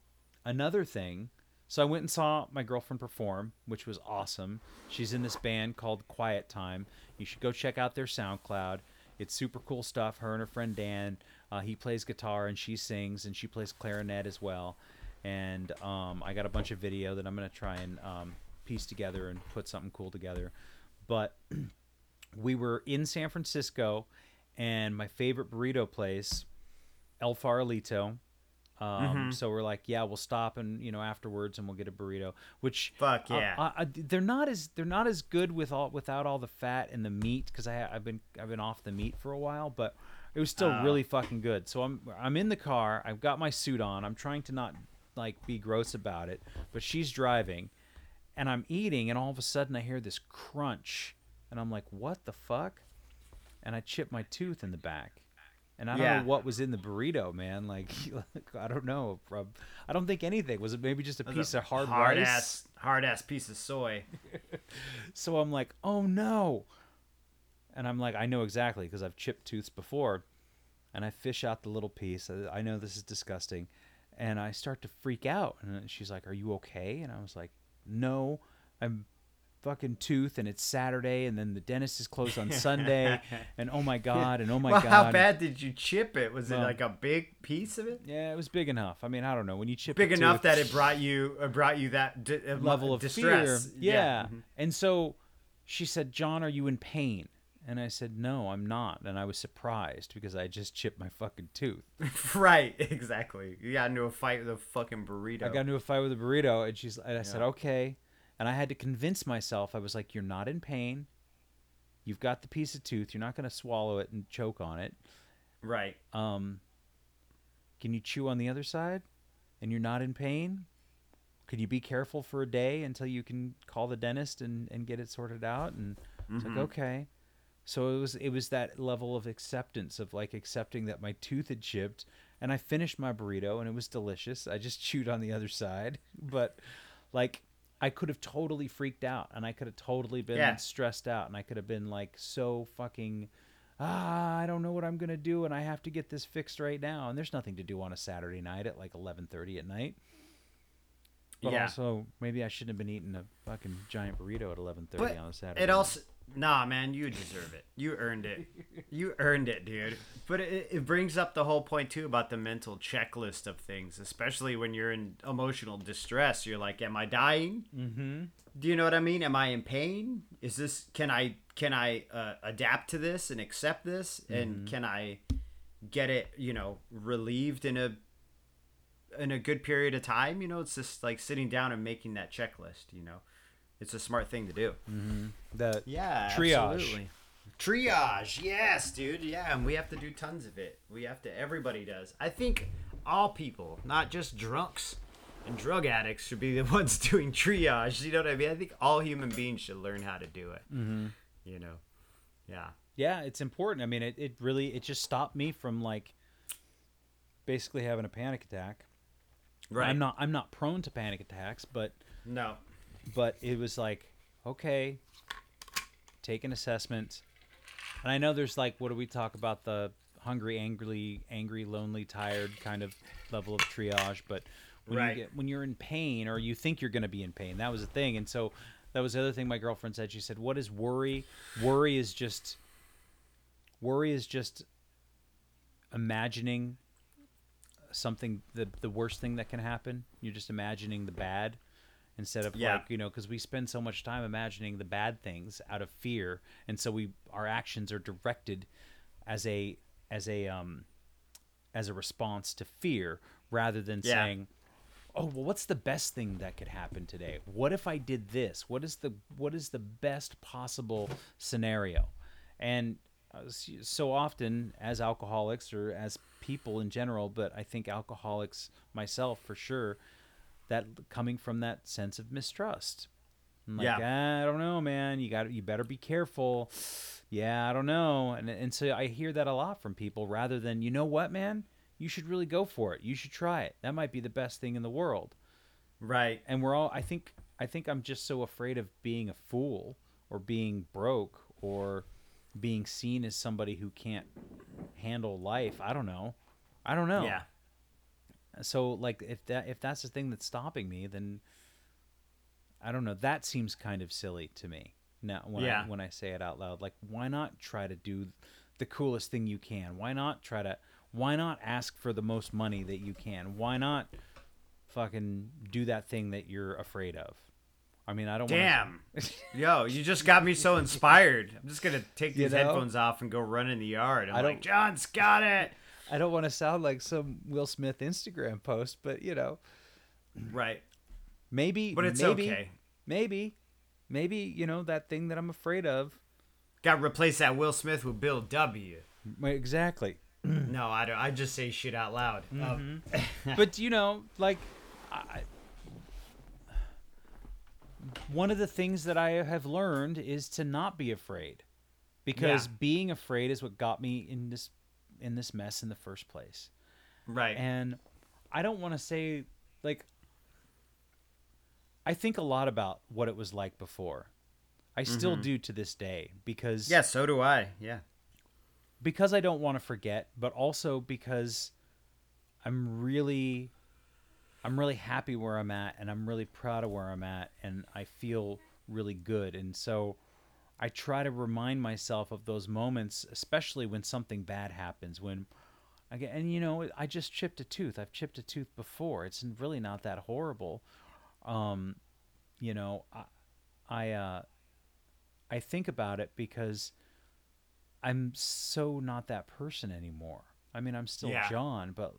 another thing so i went and saw my girlfriend perform which was awesome. She's in this band called quiet time. You should go check out their soundcloud. It's super cool stuff. Her and her friend dan uh, he plays guitar and she sings and she plays clarinet as well. And um, i got a bunch of video that i'm going to try and um, piece together and put something cool together. But [clears throat] we were in san francisco and my favorite burrito place el farolito um, So we're like, yeah, we'll stop and you know afterwards, and we'll get a burrito. Which Fuck uh, yeah. uh, uh, they're not as they're not as good with all without all the fat and the meat because I I've been I've been off the meat for a while, but it was still Oh. really fucking good. So I'm I'm in the car. I've got my suit on. I'm trying to not like be gross about it, but she's driving, and I'm eating, and all of a sudden I hear this crunch, and I'm like, what the fuck? And I chipped my tooth in the back. And I don't Yeah. know what was in the burrito, man. Like, [laughs] I don't know. I don't think anything. Was it maybe just a piece a of hard, hard rice? ass hard ass piece of soy. [laughs] So I'm like, oh no. And I'm like, I know exactly because I've chipped tooths before. And I fish out the little piece. I I know this is disgusting. And I start to freak out. And she's like, Are you okay? And I was like, No, I'm fucking tooth and it's Saturday and then the dentist is closed on Sunday. [laughs] And oh my God. And oh my well, God. how bad did you chip it? Was it like a big piece of it? Yeah, it was big enough. I mean, I don't know. When you chip Big enough tooth- that it brought you uh, brought you that di- uh, level of distress. fear. Yeah. Mhm. And so she said, John, are you in pain? And I said, No, I'm not. And I was surprised because I just chipped my fucking tooth. [laughs] right, [laughs] exactly. You got into a fight with a fucking burrito. I got into a fight with a burrito, and she's. And I said, Okay. And I had to convince myself. I was like, You're not in pain. You've got the piece of tooth. You're not going to swallow it and choke on it. right. Um, can you chew on the other side? And you're not in pain? Could you be careful for a day until you can call the dentist and, and get it sorted out? And it's Mhm. like, okay. So it was it was that level of acceptance of like accepting that my tooth had chipped and I finished my burrito and it was delicious. I just [laughs] chewed on the other side, but like I could have totally freaked out and I could have totally been Yeah. stressed out and I could have been like so fucking ah I don't know what I'm going to do and I have to get this fixed right now and there's nothing to do on a Saturday night at like 11:30 at night. But Yeah. also maybe I shouldn't have been eating a fucking giant burrito at 11:30 But on a Saturday. it night. Nah man you deserve it. You earned it. You earned it dude. But it, it brings up the whole point too about the mental checklist of things especially when you're in emotional distress. You're like am i dying? Mm-hmm. do you know what i mean? Am i in pain? Is this can i can i uh, adapt to this and accept this? And can i get it you know relieved in a in a good period of time? You know it's just like sitting down and making that checklist you know it's a smart thing to do The yeah, Triage. absolutely. Triage, yes, dude. Yeah, and we have to do tons of it. We have to. Everybody does. I think all people, not just drunks and drug addicts, should be the [laughs] ones doing triage. You know what I mean? I think all human beings should learn how to do it. Mm-hmm. You know, yeah, yeah, it's important. I mean, it, it really it just stopped me from like basically having a panic attack. right. I'm not I'm not prone to panic attacks, but No. But it was like okay, take an assessment. And I know there's like what do we talk about the hungry, angry, angry, lonely, tired kind of level of triage, but when Right. you get when you're in pain or you think you're going to be in pain, that was the thing. And so that was the other thing my girlfriend said. She said, "What is worry? Worry is just worry is just imagining something the the worst thing that can happen. You're just imagining the bad instead of Yeah. like you know because we spend so much time imagining the bad things out of fear, and so we our actions are directed as a as a um as a response to fear rather than Yeah. saying oh well what's the best thing that could happen today what if i did this what is the what is the best possible scenario and uh, so often as alcoholics or as people in general but i think alcoholics myself for sure that coming from that sense of mistrust. I'm like Yeah. "Ah, i don't know man. You got you better be careful. Yeah i don't know. And and so i hear that a lot from people rather than you know what man? You should really go for it. You should try it. That might be the best thing in the world. Right. and we're all i think i think i'm just so afraid of being a fool or being broke or being seen as somebody who can't handle life. I don't know. I don't know. Yeah. So like if that if that's the thing that's stopping me then i don't know that seems kind of silly to me now when Yeah. I, when i say it out loud like why not try to do the coolest thing you can why not try to why not ask for the most money that you can why not fucking do that thing that you're afraid of i mean i don't want Damn. [laughs] Yo, you just got me so inspired. I'm just gonna take You these know? headphones off and go run in the yard. I'm I like, John's got it. I don't want to sound like some will smith instagram post but you know Right. maybe But it's maybe, okay. maybe maybe you know that thing that i'm afraid of Got to replace that Will Smith with Bill W. exactly [clears throat] No, I don't. I just say shit out loud. Um, [laughs] but you know, like, I, one of the things that I have learned is to not be afraid, because Yeah. being afraid is what got me in this in this mess in the first place. right. And I don't want to say like I think a lot about what it was like before. I still mm-hmm. do to this day because yeah, so do I. Yeah. because I don't want to forget, but also because I'm really I'm really happy where I'm at and I'm really proud of where I'm at and I feel really good. And so I try to remind myself of those moments, especially when something bad happens when I get, and you know, I just chipped a tooth. I've chipped a tooth before. It's really not that horrible. Um, you know, I, I, uh, I think about it because I'm so not that person anymore. I mean, I'm still Yeah. John, but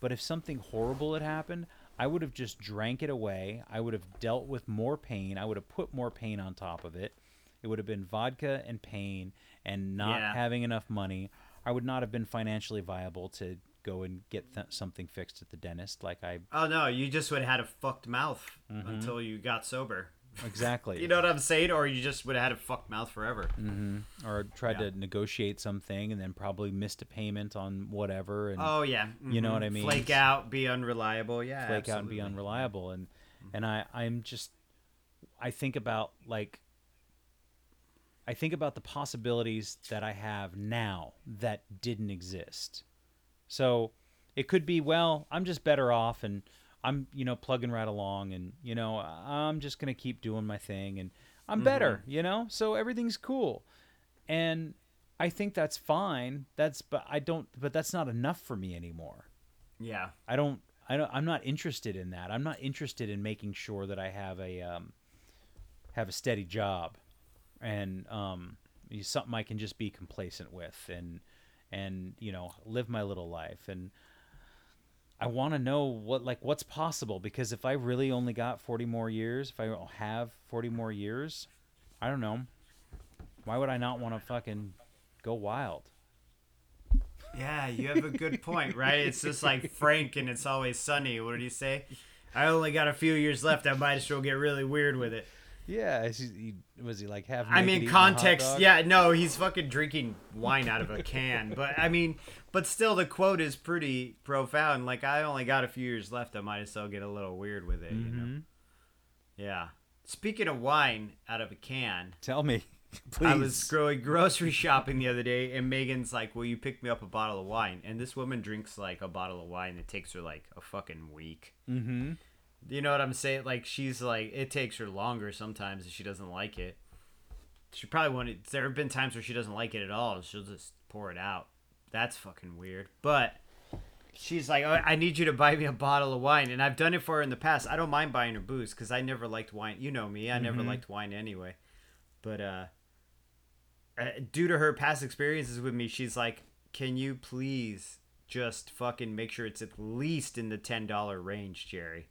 but if something horrible had happened, I would have just drank it away. I would have dealt with more pain. I would have put more pain on top of it. It would have been vodka and pain and not Yeah. having enough money. I would not have been financially viable to go and get th- something fixed at the dentist like I Oh no, you just would have had a fucked mouth mm-hmm. until you got sober. exactly. [laughs] You know what I'm saying? Or you just would have had a fucked mouth forever. Mm-hmm. or tried Yeah. to negotiate something and then probably missed a payment on whatever and Oh yeah, You know what I mm-hmm. mean? Flake out, be unreliable. Yeah, flake out and be unreliable and and I I'm just I think about like I think about the possibilities that I have now that didn't exist. So it could be well, I'm just better off and I'm you know plugging right along and you know I'm just going to keep doing my thing and I'm better, you know? So everything's cool. And I think that's fine. That's but I don't but that's not enough for me anymore. Yeah, I don't I don't I'm not interested in that. I'm not interested in making sure that I have a um have a steady job and um something I can just be complacent with and and you know live my little life and I want to know what like what's possible because if I really only got 40 more years, if I have 40 more years, I don't know. Why would I not want to fucking go wild? yeah, you have a good point, right? It's just like Frank and It's Always Sunny. What did he say? I only got a few years left. I might as well get really weird with it. Yeah, is he, was he like half? I mean, eating a hot context. Yeah, no, he's fucking drinking wine out of a can. [laughs] But I mean, but still, the quote is pretty profound. Like, I only got a few years left. I might as well get a little weird with it. You know? Mhm. Yeah. Speaking of wine out of a can, Tell me, please. [laughs] I was going grocery shopping the other day, and Megan's like, "Will you pick me up a bottle of wine?" And this woman drinks like a bottle of wine. It takes her like a fucking week. Mm-hmm. You know what I'm saying? Like she's like, it takes her longer sometimes if she doesn't like it. She probably won't. There have been times where she doesn't like it at all. She'll just pour it out. That's fucking weird. But she's like, oh, I need you to buy me a bottle of wine, and I've done it for her in the past. I don't mind buying her booze because I never liked wine. You know me. I never Mhm. liked wine anyway. But uh, uh, due to her past experiences with me, she's like, can you please just fucking make sure it's at least in the ten dollar range, Jerry?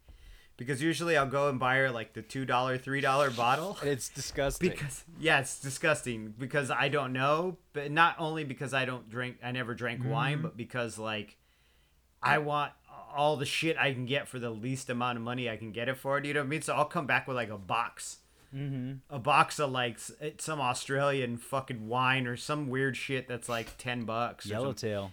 Because usually I'll go and buy her like the two dollar, three dollar bottle. It's disgusting. Because yeah, it's disgusting. Because I don't know, but not only because I don't drink, I never drank wine, mm-hmm. but because like I want all the shit I can get for the least amount of money I can get it for. Do you know what I mean? So I'll come back with like a box, mm-hmm. a box of like eh, some Australian fucking wine or some weird shit that's like ten bucks. or something. Yellowtail.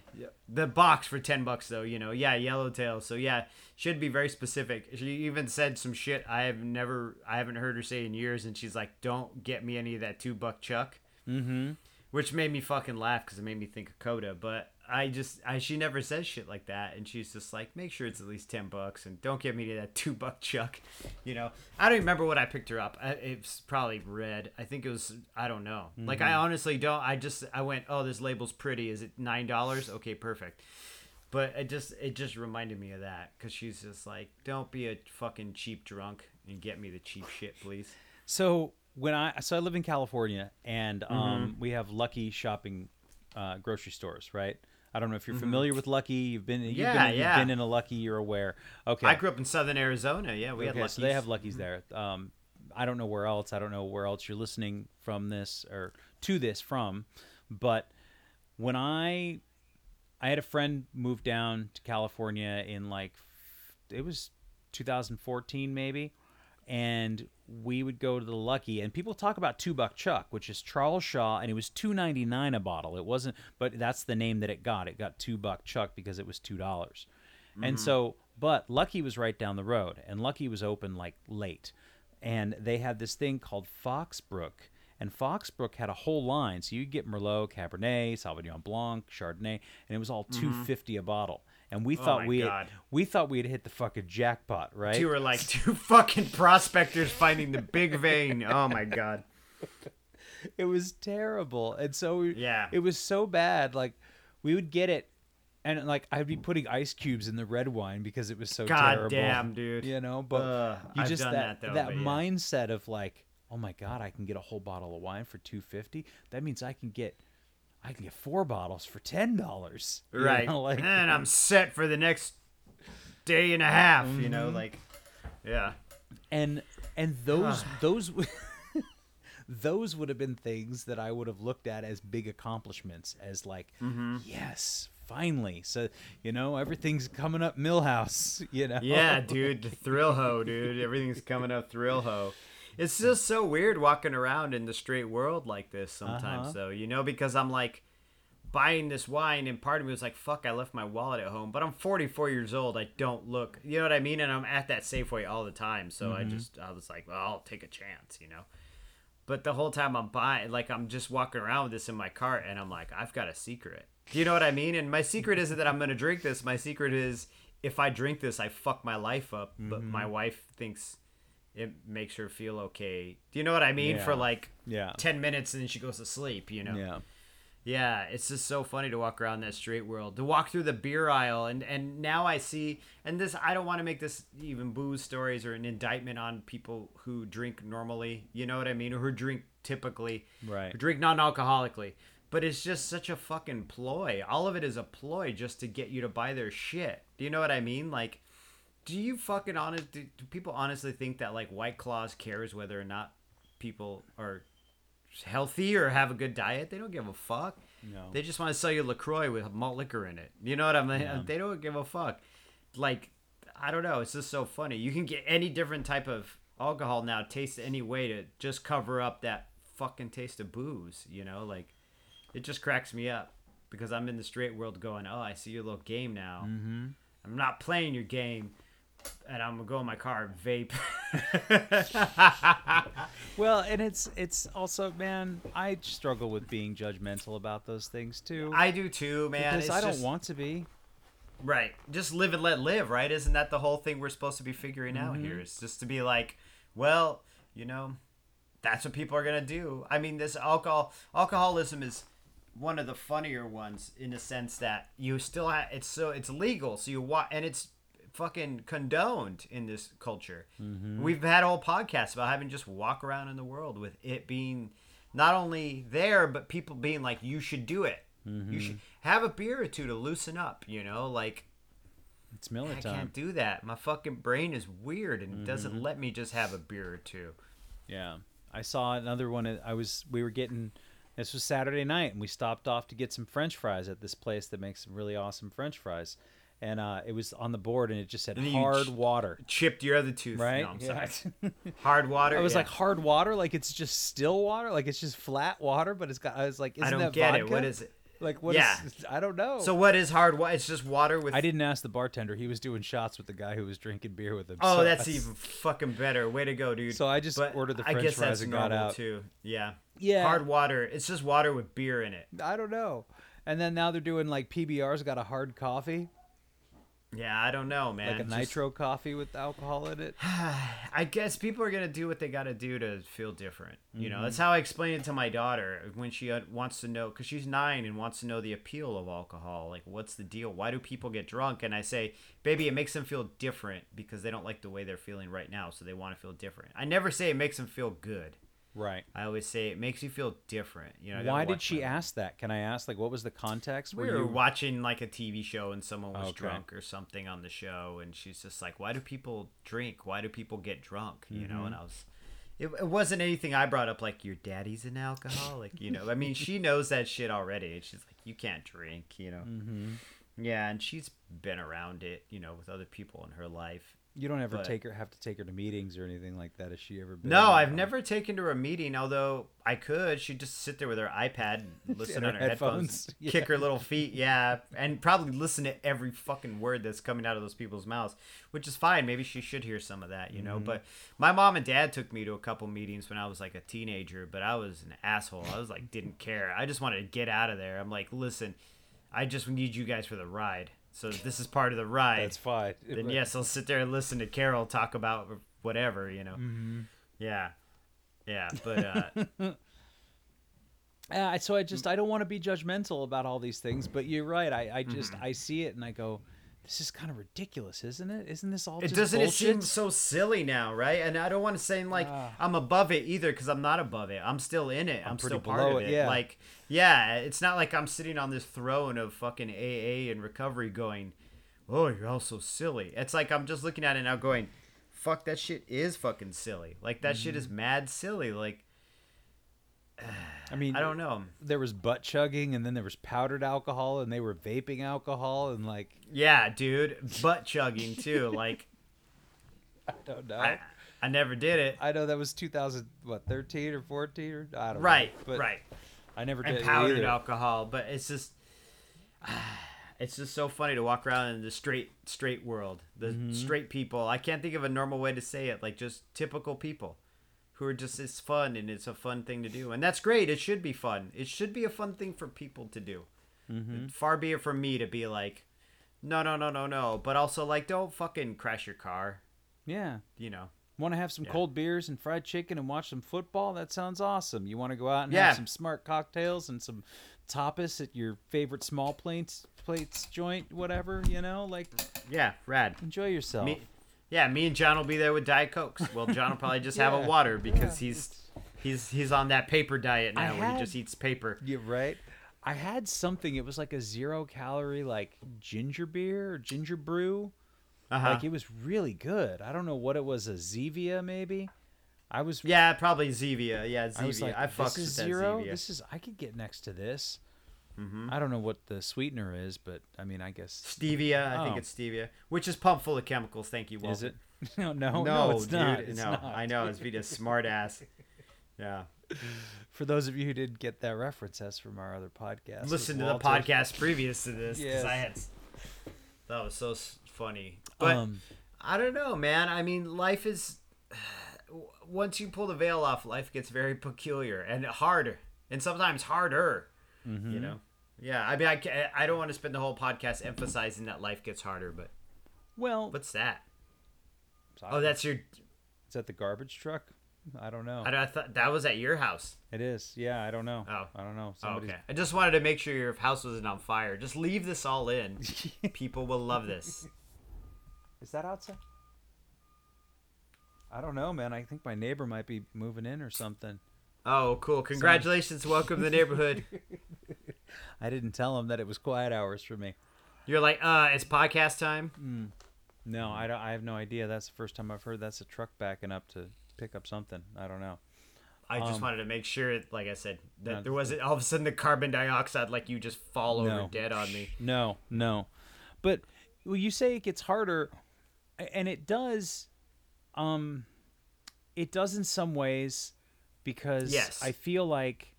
The box for ten bucks though, you know. Yeah, yellowtail. So yeah, should be very specific. She even said some shit I have never, I haven't heard her say in years, and she's like, "Don't get me any of that two buck chuck," Mm-hmm. which made me fucking laugh because it made me think of Coda. But I just, I she never says shit like that, and she's just like, make sure it's at least ten bucks, and don't get me that two [laughs] buck chuck. You know, I don't remember what I picked her up. I, it's probably red. I think it was. I don't know. Like I honestly don't. I just, I went, oh, this label's pretty. Is it nine dollars? Okay, perfect. But it just it just reminded me of that because she's just like, don't be a fucking cheap drunk and get me the cheap shit, please. So when I so I live in California and um, Mm-hmm. we have Lucky shopping uh, grocery stores, right? I don't know if you're Mm-hmm. familiar with Lucky. You've been you've, Yeah, been, yeah. you've been in a Lucky. You're aware. Okay. I grew up in Southern Arizona. Yeah, we okay, had so they Luckies. have Luckies there. Um, I don't know where else. I don't know where else you're listening from this or to this from, but when I I had a friend move down to California in like it was 2014 maybe, and we would go to the Lucky and people talk about two buck chuck, which is Charles Shaw, and it was two ninety nine a bottle. It wasn't, but that's the name that it got. It got two buck chuck because it was two dollars. And mm-hmm. so, but Lucky was right down the road, and Lucky was open like late, and they had this thing called Foxbrook, and Foxbrook had a whole line. So you could get Merlot, Cabernet, Sauvignon Blanc, Chardonnay, and it was all mm-hmm. two fifty a bottle. And we oh thought. Oh my we had, we thought we had hit the fucking jackpot, right? Two were like two [laughs] fucking prospectors finding the big vein. Oh my god. [laughs] it was terrible and so we, Yeah. it was so bad like we would get it and like i'd be putting ice cubes in the red wine because it was so God terrible damn, dude. you know but you just that that, though, that but yeah. mindset of like oh my god i can get a whole bottle of wine for 250 that means i can get i can get four bottles for ten dollars Right. [laughs] like and I'm [laughs] set for the next day and a half, you Mm-hmm. know, like yeah. and and those [sighs] those [laughs] those would have been things that I would have looked at as big accomplishments as like Mm-hmm. yes finally so you know everything's coming up Milhouse you know Yeah, dude, the thrill ho, dude. Everything's coming up thrill ho. It's just so weird walking around in the straight world like this sometimes, Uh-huh. though. You know, because I'm like buying this wine, and part of me was like, "Fuck, I left my wallet at home." But I'm 44 years old. I don't look, you know what I mean? And I'm at that Safeway all the time, so I just I was like, "Well, I'll take a chance," you know. But the whole time I'm buying, like I'm just walking around with this in my cart, and I'm like, I've got a secret. Do you know what I mean? And my secret isn't that I'm gonna drink this. My secret is if I drink this, I fuck my life up. But my wife thinks it makes her feel okay. Do you know what I mean? For like Yeah. ten minutes, and then she goes to sleep. You know? Yeah. Yeah, it's just so funny to walk around that straight world. To walk through the beer aisle and and now I see and this I don't want to make this even booze stories or an indictment on people who drink normally, you know what I mean, or who drink typically, Right. Who drink non-alcoholically. But it's just such a fucking ploy. All of it is a ploy just to get you to buy their shit. Do you know what I mean? Like do you fucking honest do, do people honestly think that like White Claws cares whether or not people are healthy or have a good diet? They don't give a fuck. No. They just want to sell you Lacroix with malt liquor in it. You know what I mean? They don't give a fuck. Like, I don't know. It's just so funny. You can get any different type of alcohol now, taste any way to just cover up that fucking taste of booze. You know, like it just cracks me up because I'm in the straight world going, oh, I see your little game now. Mm-hmm. I'm not playing your game. And I'm gonna go in my car and vape. [laughs] Well, and it's it's also man, I struggle with being judgmental about those things too. I do too, man. because It's I don't just- want to be. Right. Just live and let live, right? Isn't that the whole thing we're supposed to be figuring out Mm-hmm. here? It's just to be like, well, you know, that's what people are going to do. I mean, this alcohol alcoholism is one of the funnier ones in the sense that you still have it's so it's legal, so you want and it's fucking condoned in this culture. Mm-hmm. We've had whole podcasts about having just walk around in the world with it being not only there but people being like you should do it. Mm-hmm. You should have a beer or two to loosen up, you know, like It's Miller I time. can't do that. My fucking brain is weird and Mm-hmm. doesn't let me just have a beer or two. Yeah, I saw another one. I was we were getting. This was Saturday night, and we stopped off to get some French fries at this place that makes some really awesome French fries. And uh, it was on the board, and it just said And then you hard ch- water. Chipped your other tooth. Right? No, I'm Yeah. sorry. [laughs] Hard water. I was yeah. like hard water, like it's just still water, like it's just flat water, but it's got. I was like, isn't I don't that get it. What is it? Like what is- Yeah. I don't know. So what is hard water? It's just water with. I didn't ask the bartender. He was doing shots with the guy who was drinking beer with him. Oh, so that's I- even fucking better. Way to go, dude. So I just But ordered the I French guess fries that's and got out. too. Yeah. Yeah. Hard water. It's just water with beer in it. I don't know. And then now they're doing like PBR's got a hard coffee, Yeah, I don't know, man. like a just- nitro coffee with alcohol in it. [sighs] I guess people are gonna do what they gotta do to feel different. You know, Mm-hmm. that's how I explain it to my daughter when she uh, wants to know, because she's nine and wants to know the appeal of alcohol. Like, what's the deal? Why do people get drunk? And I say, baby, it makes them feel different because they don't like the way they're feeling right now, so they want to feel different. I never say it makes them feel good. Right. I always say it makes you feel different. You know. Why did she ask that? Can I ask? Like, what was the context? we Were were you- watching like a TV show and someone was Okay. drunk or something on the show, and she's just like, "Why do people drink? Why do people get drunk?" You know, and Mm-hmm. I was, it, it wasn't anything I brought up like your daddy's an alcoholic. You know, I mean, she knows that shit already. and She's like, "You can't drink," you know. Mm-hmm. Yeah, and she's been around it, you know, with other people in her life. You don't ever but- take her, have to take her to meetings or anything like that. Has she ever been? No, I've never taken her to a meeting, although I could. She'd just sit there with her iPad, [laughs] listen on her her headphones, headphones. [laughs] Yeah. kick her little feet, yeah, and probably listen to every fucking word that's coming out of those people's mouths, which is fine. Maybe she should hear some of that, you know. Mm-hmm. But my mom and dad took me to a couple meetings when I was like a teenager, but I was an asshole. I was like, didn't care. I just wanted to get out of there. I'm like, listen, I just need you guys for the ride. So this is part of the ride That's fine. [laughs] then But- yes, I'll sit there and listen to Carol talk about whatever, you know. Mm-hmm. Yeah, yeah, but uh, [laughs] Uh, so I just I don't want to be judgmental about all these things, but you're right. I, I just Mm-hmm. I see it and I go, this is kind of ridiculous, isn't it? Isn't this all it doesn't it seem so silly now, right? And I don't want to say like Ah. I'm above it either because I'm not above it. I'm still in it. I'm, pretty still part of it, it. yeah. Like, yeah, it's not like I'm sitting on this throne of fucking AA and recovery going, oh, you're all so silly. It's like I'm just looking at it now going, fuck, that shit is fucking silly. Like that shit Mm-hmm. is mad silly. Like I mean, I don't know. There was butt chugging, and then there was powdered alcohol, and they were vaping alcohol, and like Yeah, dude, butt chugging too. [laughs] Like. I don't know. I, I never did it. I know that was 2000, what, 13 or 14 or I don't Right, know. But right. I never did And powdered alcohol, but it's just [sighs] it's just so funny to walk around in the straight straight world. The Mm-hmm. straight people. I can't think of a normal way to say it. Like just typical people who are just it's fun and it's a fun thing to do. And that's great. It should be fun. It should be a fun thing for people to do. Mm-hmm. Far be it from me to be like no, no, no, no, no. But also, like, don't fucking crash your car. Yeah. You know. Want to have some Yeah. cold beers and fried chicken and watch some football? That sounds awesome. You want to go out and Yeah. have some smart cocktails and some tapas at your favorite small plates plates joint, whatever, you know? Like Yeah, rad. enjoy yourself. Me, yeah, me and John will be there with Diet Cokes. Well, John will probably just have a [laughs] water because yeah, he's he's he's on that paper diet I now where he just eats paper. Yeah, right. I had something. It was like a zero calorie, like ginger beer or ginger brew. Uh-huh. Like it was really good. I don't know what it was. A Zevia, maybe. I was. yeah, probably Zevia. Yeah, Zevia. I was like, I this is zero. Zevia. This is. I could get next to this. Mhm. I don't know what the sweetener is, but I mean, I guess. Stevia, I think Oh. it's stevia, which is pumped full of chemicals. Thank you, Walter. Is it? [laughs] No, no, No, no, it's dude, not. It's no. not. I know it's Vita's smart ass. [laughs] Yeah, For those of you who didn't get that reference, that's from our other podcast. listen to the podcast previous to this because Yes. I had that was so funny. But um, I don't know, man. I mean, life is [sighs] once you pull the veil off, life gets very peculiar and harder, and sometimes harder. Mm-hmm. You know. Yeah, I mean, I, I don't want to spend the whole podcast emphasizing that life gets harder, but well, what's that? sorry. Oh, that's your. is that the garbage truck? I don't know. I, I thought that was at your house. It is. Yeah, I don't know. Oh. I don't know. Oh, Somebody's okay. I just wanted to make sure your house wasn't on fire. Just leave this all in. [laughs] People will love this. Is that outside? I don't know, man. I think my neighbor might be moving in or something. Oh, cool. Congratulations. Welcome to the neighborhood. [laughs] I didn't tell him that it was quiet hours for me. You're like, uh, it's podcast time. No, I, don't, I have no idea. That's the first time I've heard that's a truck backing up to pick up something. I don't know. I just Um, wanted to make sure, like I said, that No. there wasn't all of a sudden the carbon dioxide, like you just fall over No. dead on me. No, no. But well, you say it gets harder, and it does. Um, it does in some ways because Yes. I feel like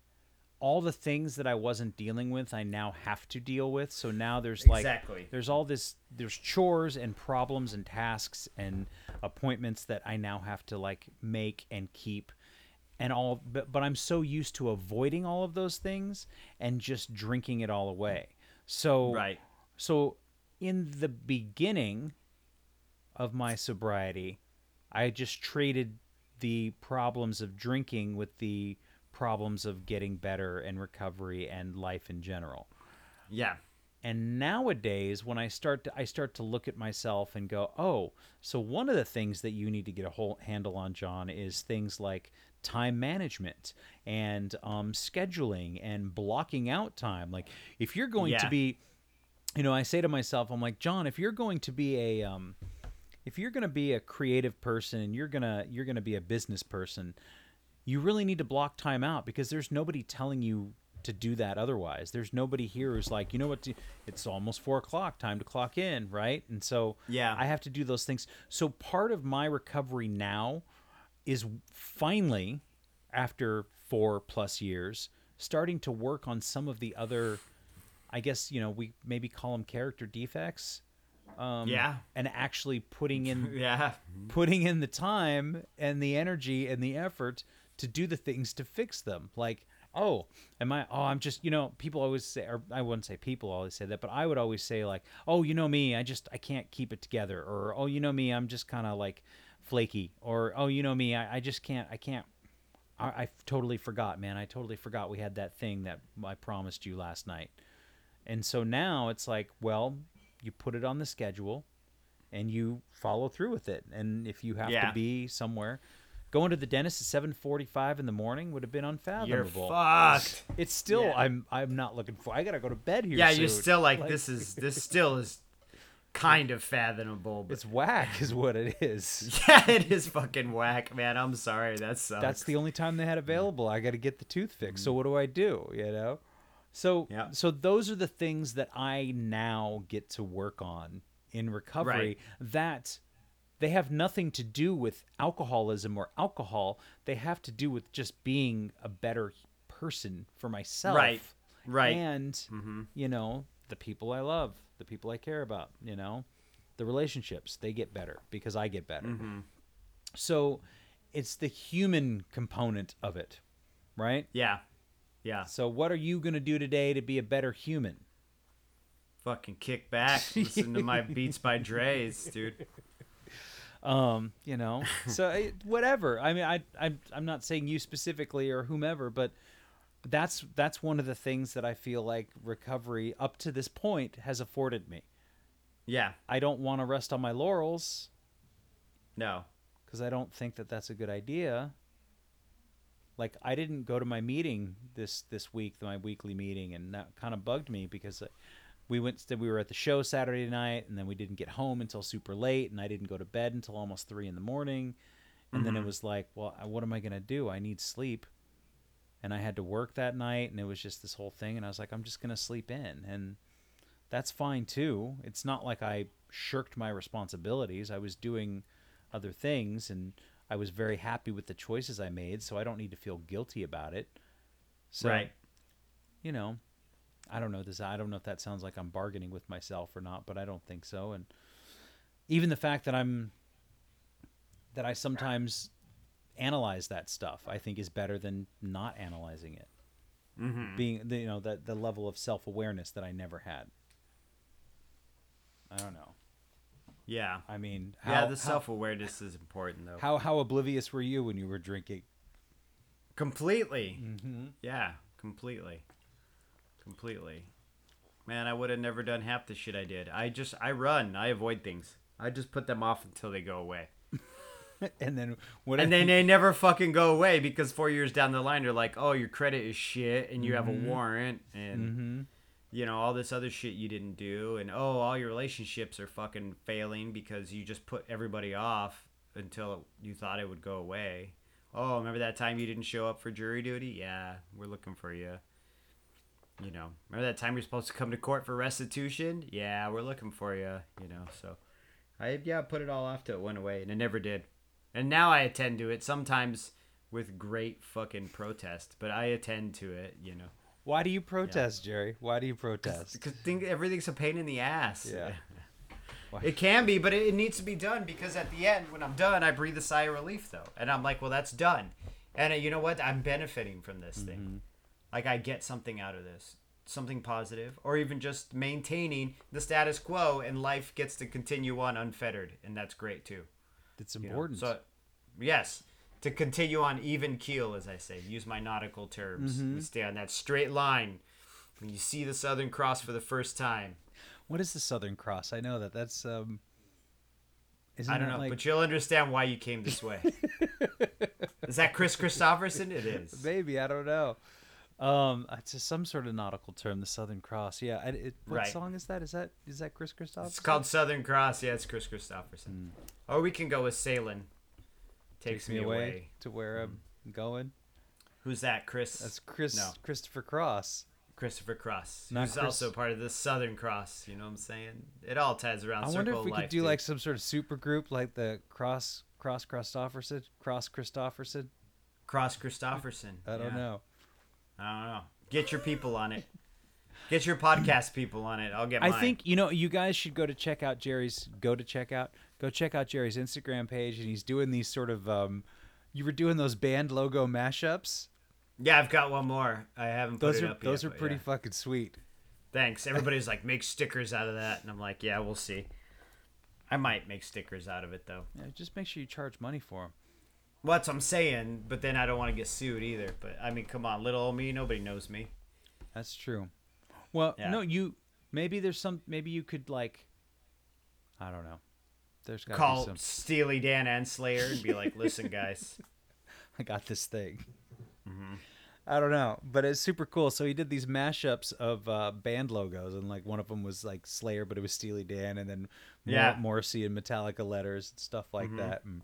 all the things that I wasn't dealing with, I now have to deal with. So now there's like Exactly. there's all this there's chores and problems and tasks and appointments that I now have to like make and keep and all but, but I'm so used to avoiding all of those things and just drinking it all away. So Right. so in the beginning of my sobriety, I just traded the problems of drinking with the problems of getting better and recovery and life in general. Yeah. And nowadays, when I start to, I start to look at myself and go, oh, so one of the things that you need to get a whole handle on, John, is things like time management and um, scheduling and blocking out time. Like, if you're going to be, you know, I say to myself, I'm like, John, if you're going to be a, um, if you're going to be a creative person and you're gonna you're gonna be a business person, you really need to block time out because there's nobody telling you to do that otherwise. There's nobody here who's like, you know what, it's almost four o'clock, time to clock in, right? And so Yeah. I have to do those things. So part of my recovery now is finally, after four plus years, starting to work on some of the other, I guess you know we maybe call them character defects. Um, Yeah. and actually putting in [laughs] Yeah. putting in the time and the energy and the effort to do the things to fix them. Like, oh, am I? Oh, I'm just, you know, people always say, or I wouldn't say people always say that, but I would always say like, oh, you know me, I just I can't keep it together, or oh, you know me, I'm just kind of like flaky, or oh, you know me, I, I just can't, I can't. I, I totally forgot, man. I totally forgot we had that thing that I promised you last night. And so now it's like, well, you put it on the schedule and you follow through with it. And if you have Yeah. to be somewhere, going to the dentist at 7:45 in the morning would have been You're unfathomable. fucked. It's still Yeah. I'm I'm not looking for. I got to go to bed here Yeah, soon. you're still like, this is [laughs] this still is kind of fathomable, but It's whack is what it is. [laughs] yeah, it is fucking whack, man. I'm sorry. That sucks. That's the only time they had available. I got to get the tooth fixed. So what do I do? You know. So Mm-hmm. Yeah. so those are the things that I now get to work on in recovery Right. that they have nothing to do with alcoholism or alcohol. They have to do with just being a better person for myself. Right. Right. And, Mm-hmm. you know, the people I love, the people I care about, you know, the relationships, they get better because I get better. Mm-hmm. So it's the human component of it, right? Yeah. Yeah. So what are you going to do today to be a better human? Fucking kick back. Listen to my [laughs] Beats by Dre's, dude. Um [laughs] you know? [laughs] So I, whatever. I mean i I'm, I'm not saying you specifically or whomever but that's that's one of the things that i feel like recovery up to this point has afforded me. Yeah. i don't want to rest on my laurels. No. because i don't think that that's a good idea. Like i didn't go to my meeting this this week my weekly meeting and that kind of bugged me because we went we were at the show saturday night and then we didn't get home until super late and i didn't go to bed until almost three in the morning. And then it mm-hmm. was like well what am i going to do? I need sleep. And i had to work that night and it was just this whole thing and i was like i'm just going to sleep in. And that's fine too. It's not like i shirked my responsibilities. I was doing other things and i was very happy with the choices i made so i don't need to feel guilty about it. So right. you know, I don't know this. I don't know if that sounds like I'm bargaining with myself or not, but I don't think so. And even the fact that I'm that I sometimes analyze that stuff, I think is better than not analyzing it. Mm-hmm. Being the, you know that the level of self awareness that I never had. I don't know. Yeah. I mean, how, yeah, the self awareness is important though. how how oblivious were you when you were drinking? completely. Mm-hmm. Yeah, completely. Completely. Man, I would have never done half the shit I did. I just I run. I avoid things. I just put them off until they go away. [laughs] and then what? And then they never fucking go away because 4 years down the line they're like, "Oh, your credit is shit and you have a warrant and hmm you know, all this other shit you didn't do and oh, all your relationships are fucking failing because you just put everybody off until you thought it would go away. Oh, remember that time you didn't show up for jury duty? Yeah, we're looking for you. You know, remember that time you're supposed to come to court for restitution? Yeah, we're looking for you. You know, so I yeah put it all off till it went away, and it never did. And now I attend to it sometimes with great fucking protest, but I attend to it. You know, Why do you protest, Jerry? Why do you protest? because think everything's a pain in the ass. Yeah. [laughs] It can be, but it, it needs to be done because at the end, when I'm done, I breathe a sigh of relief though, and I'm like, well, that's done, and uh, you know what? I'm benefiting from this Mm-hmm. thing. Like I get something out of this, something positive, or even just maintaining the status quo, and life gets to continue on unfettered, and that's great too. It's you know? important. So, yes, to continue on even keel, as I say, use my nautical terms. Mm-hmm. We stay on that straight line. When you see the Southern Cross for the first time, What is the Southern Cross? I know that. That's um. Isn't I don't know, like, but you'll understand why you came this way. [laughs] is that Kris Kristofferson? It is. maybe I don't know. Um, it's just some sort of nautical term, the Southern Cross. Yeah. I, it, what Right. song is that? Is that is that Chris Christoph? It's called Southern Cross. Yeah, it's Kris Kristofferson. Or we can go with Sailing. Takes, me, away. to where I'm going. Who's that? Chris. That's Chris No. Christopher Cross. Christopher Cross. Not who's Chris- also part of the Southern Cross. You know what I'm saying? It all ties around I Circle wonder if we Life, could do dude. like some sort of super group, like the Cross Cross Christopherson, Cross Christopherson. Cross Christopherson. I don't Yeah. know. I don't know. Get your people on it. Get your podcast people on it. I'll get Mine. I think you know you guys should go to check out Jerry's go to check out go check out Jerry's Instagram page and he's doing these sort of um you were doing those band logo mashups. Yeah, I've got one more. I haven't put Those are those yet, are pretty yeah. fucking sweet. Thanks. Everybody's like, make stickers out of that, and I'm like, yeah, we'll see. I might make stickers out of it though. Yeah, just make sure you charge money for them. Well, that's what I'm saying, but then I don't want to get sued either. But I mean, come on, little old me, nobody knows me. That's true. Well, Yeah. no, you maybe there's some maybe you could like I don't know. There's got Call be some Steely Dan and Slayer and be like, listen, [laughs] guys. I got this thing. Mm-hmm. I don't know, but it's super cool. So he did these mashups of uh, band logos, and like one of them was like Slayer, but it was Steely Dan, and then Yeah. Morrissey and Metallica letters and stuff like Mhm. that. And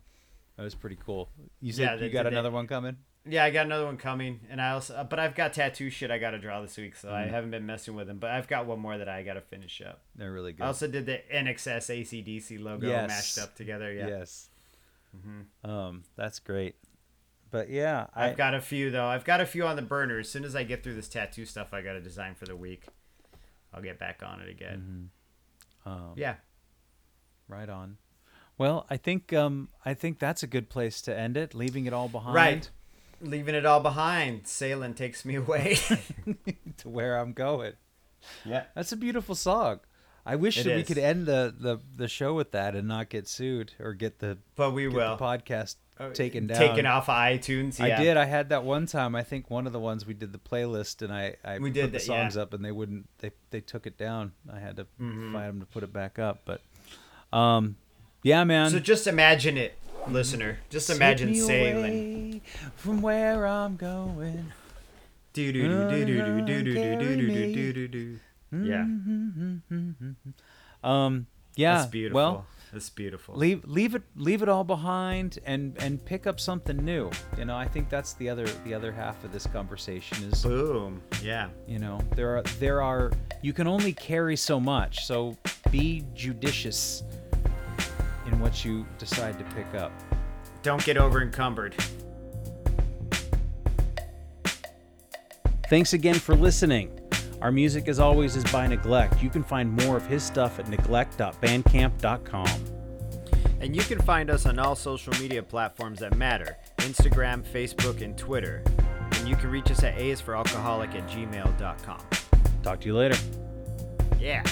that was pretty cool. You said Yeah, you got did another one coming. Yeah, I got another one coming, and I also, but I've got tattoo shit I got to draw this week, so I Mhm. haven't been messing with them. But I've got one more that I got to finish up. They're really good. I also did the INXS ACDC logo Yes. mashed up together. Yeah, Yes. Mhm. Um, that's great. But yeah, I, I've got a few though. I've got a few on the burner. As soon as I get through this tattoo stuff, I got to design for the week. I'll get back on it again. um, Yeah. right on. Well, I think um, I think that's a good place to end it, leaving it all behind Right. Leaving it all behind. Sailing takes me away. [laughs] to where I'm going. yeah. That's a beautiful song. I wish It that we could end the, the, the show with that and not get sued or get the, But we will. the podcast Oh, taken down. Taken off of iTunes. Yeah. I did. I had that one time. I think one of the ones we did the playlist, and I, I We put did the that, yeah. songs up, and they wouldn't. They they took it down. I had to Mhm. find them to put it back up. But, um, yeah, man. So just imagine it, listener. Just imagine sailing. from where I'm going. Do do do do do do do do do do do do do. Yeah. Um. Yeah. That's beautiful. Well, That's beautiful. leave leave it leave it all behind and and pick up something new. You know, I think that's the other the other half of this conversation is Boom. Yeah. you know there are there are you can only carry so much. So be judicious in what you decide to pick up. Don't get over encumbered. Thanks again for listening. Our music, as always, is by Neglect. You can find more of his stuff at neglect.bandcamp.com. And you can find us on all social media platforms that matter Instagram, Facebook, and Twitter. And you can reach us at aisforalcoholic at gmail.com. Talk to you later. Yeah.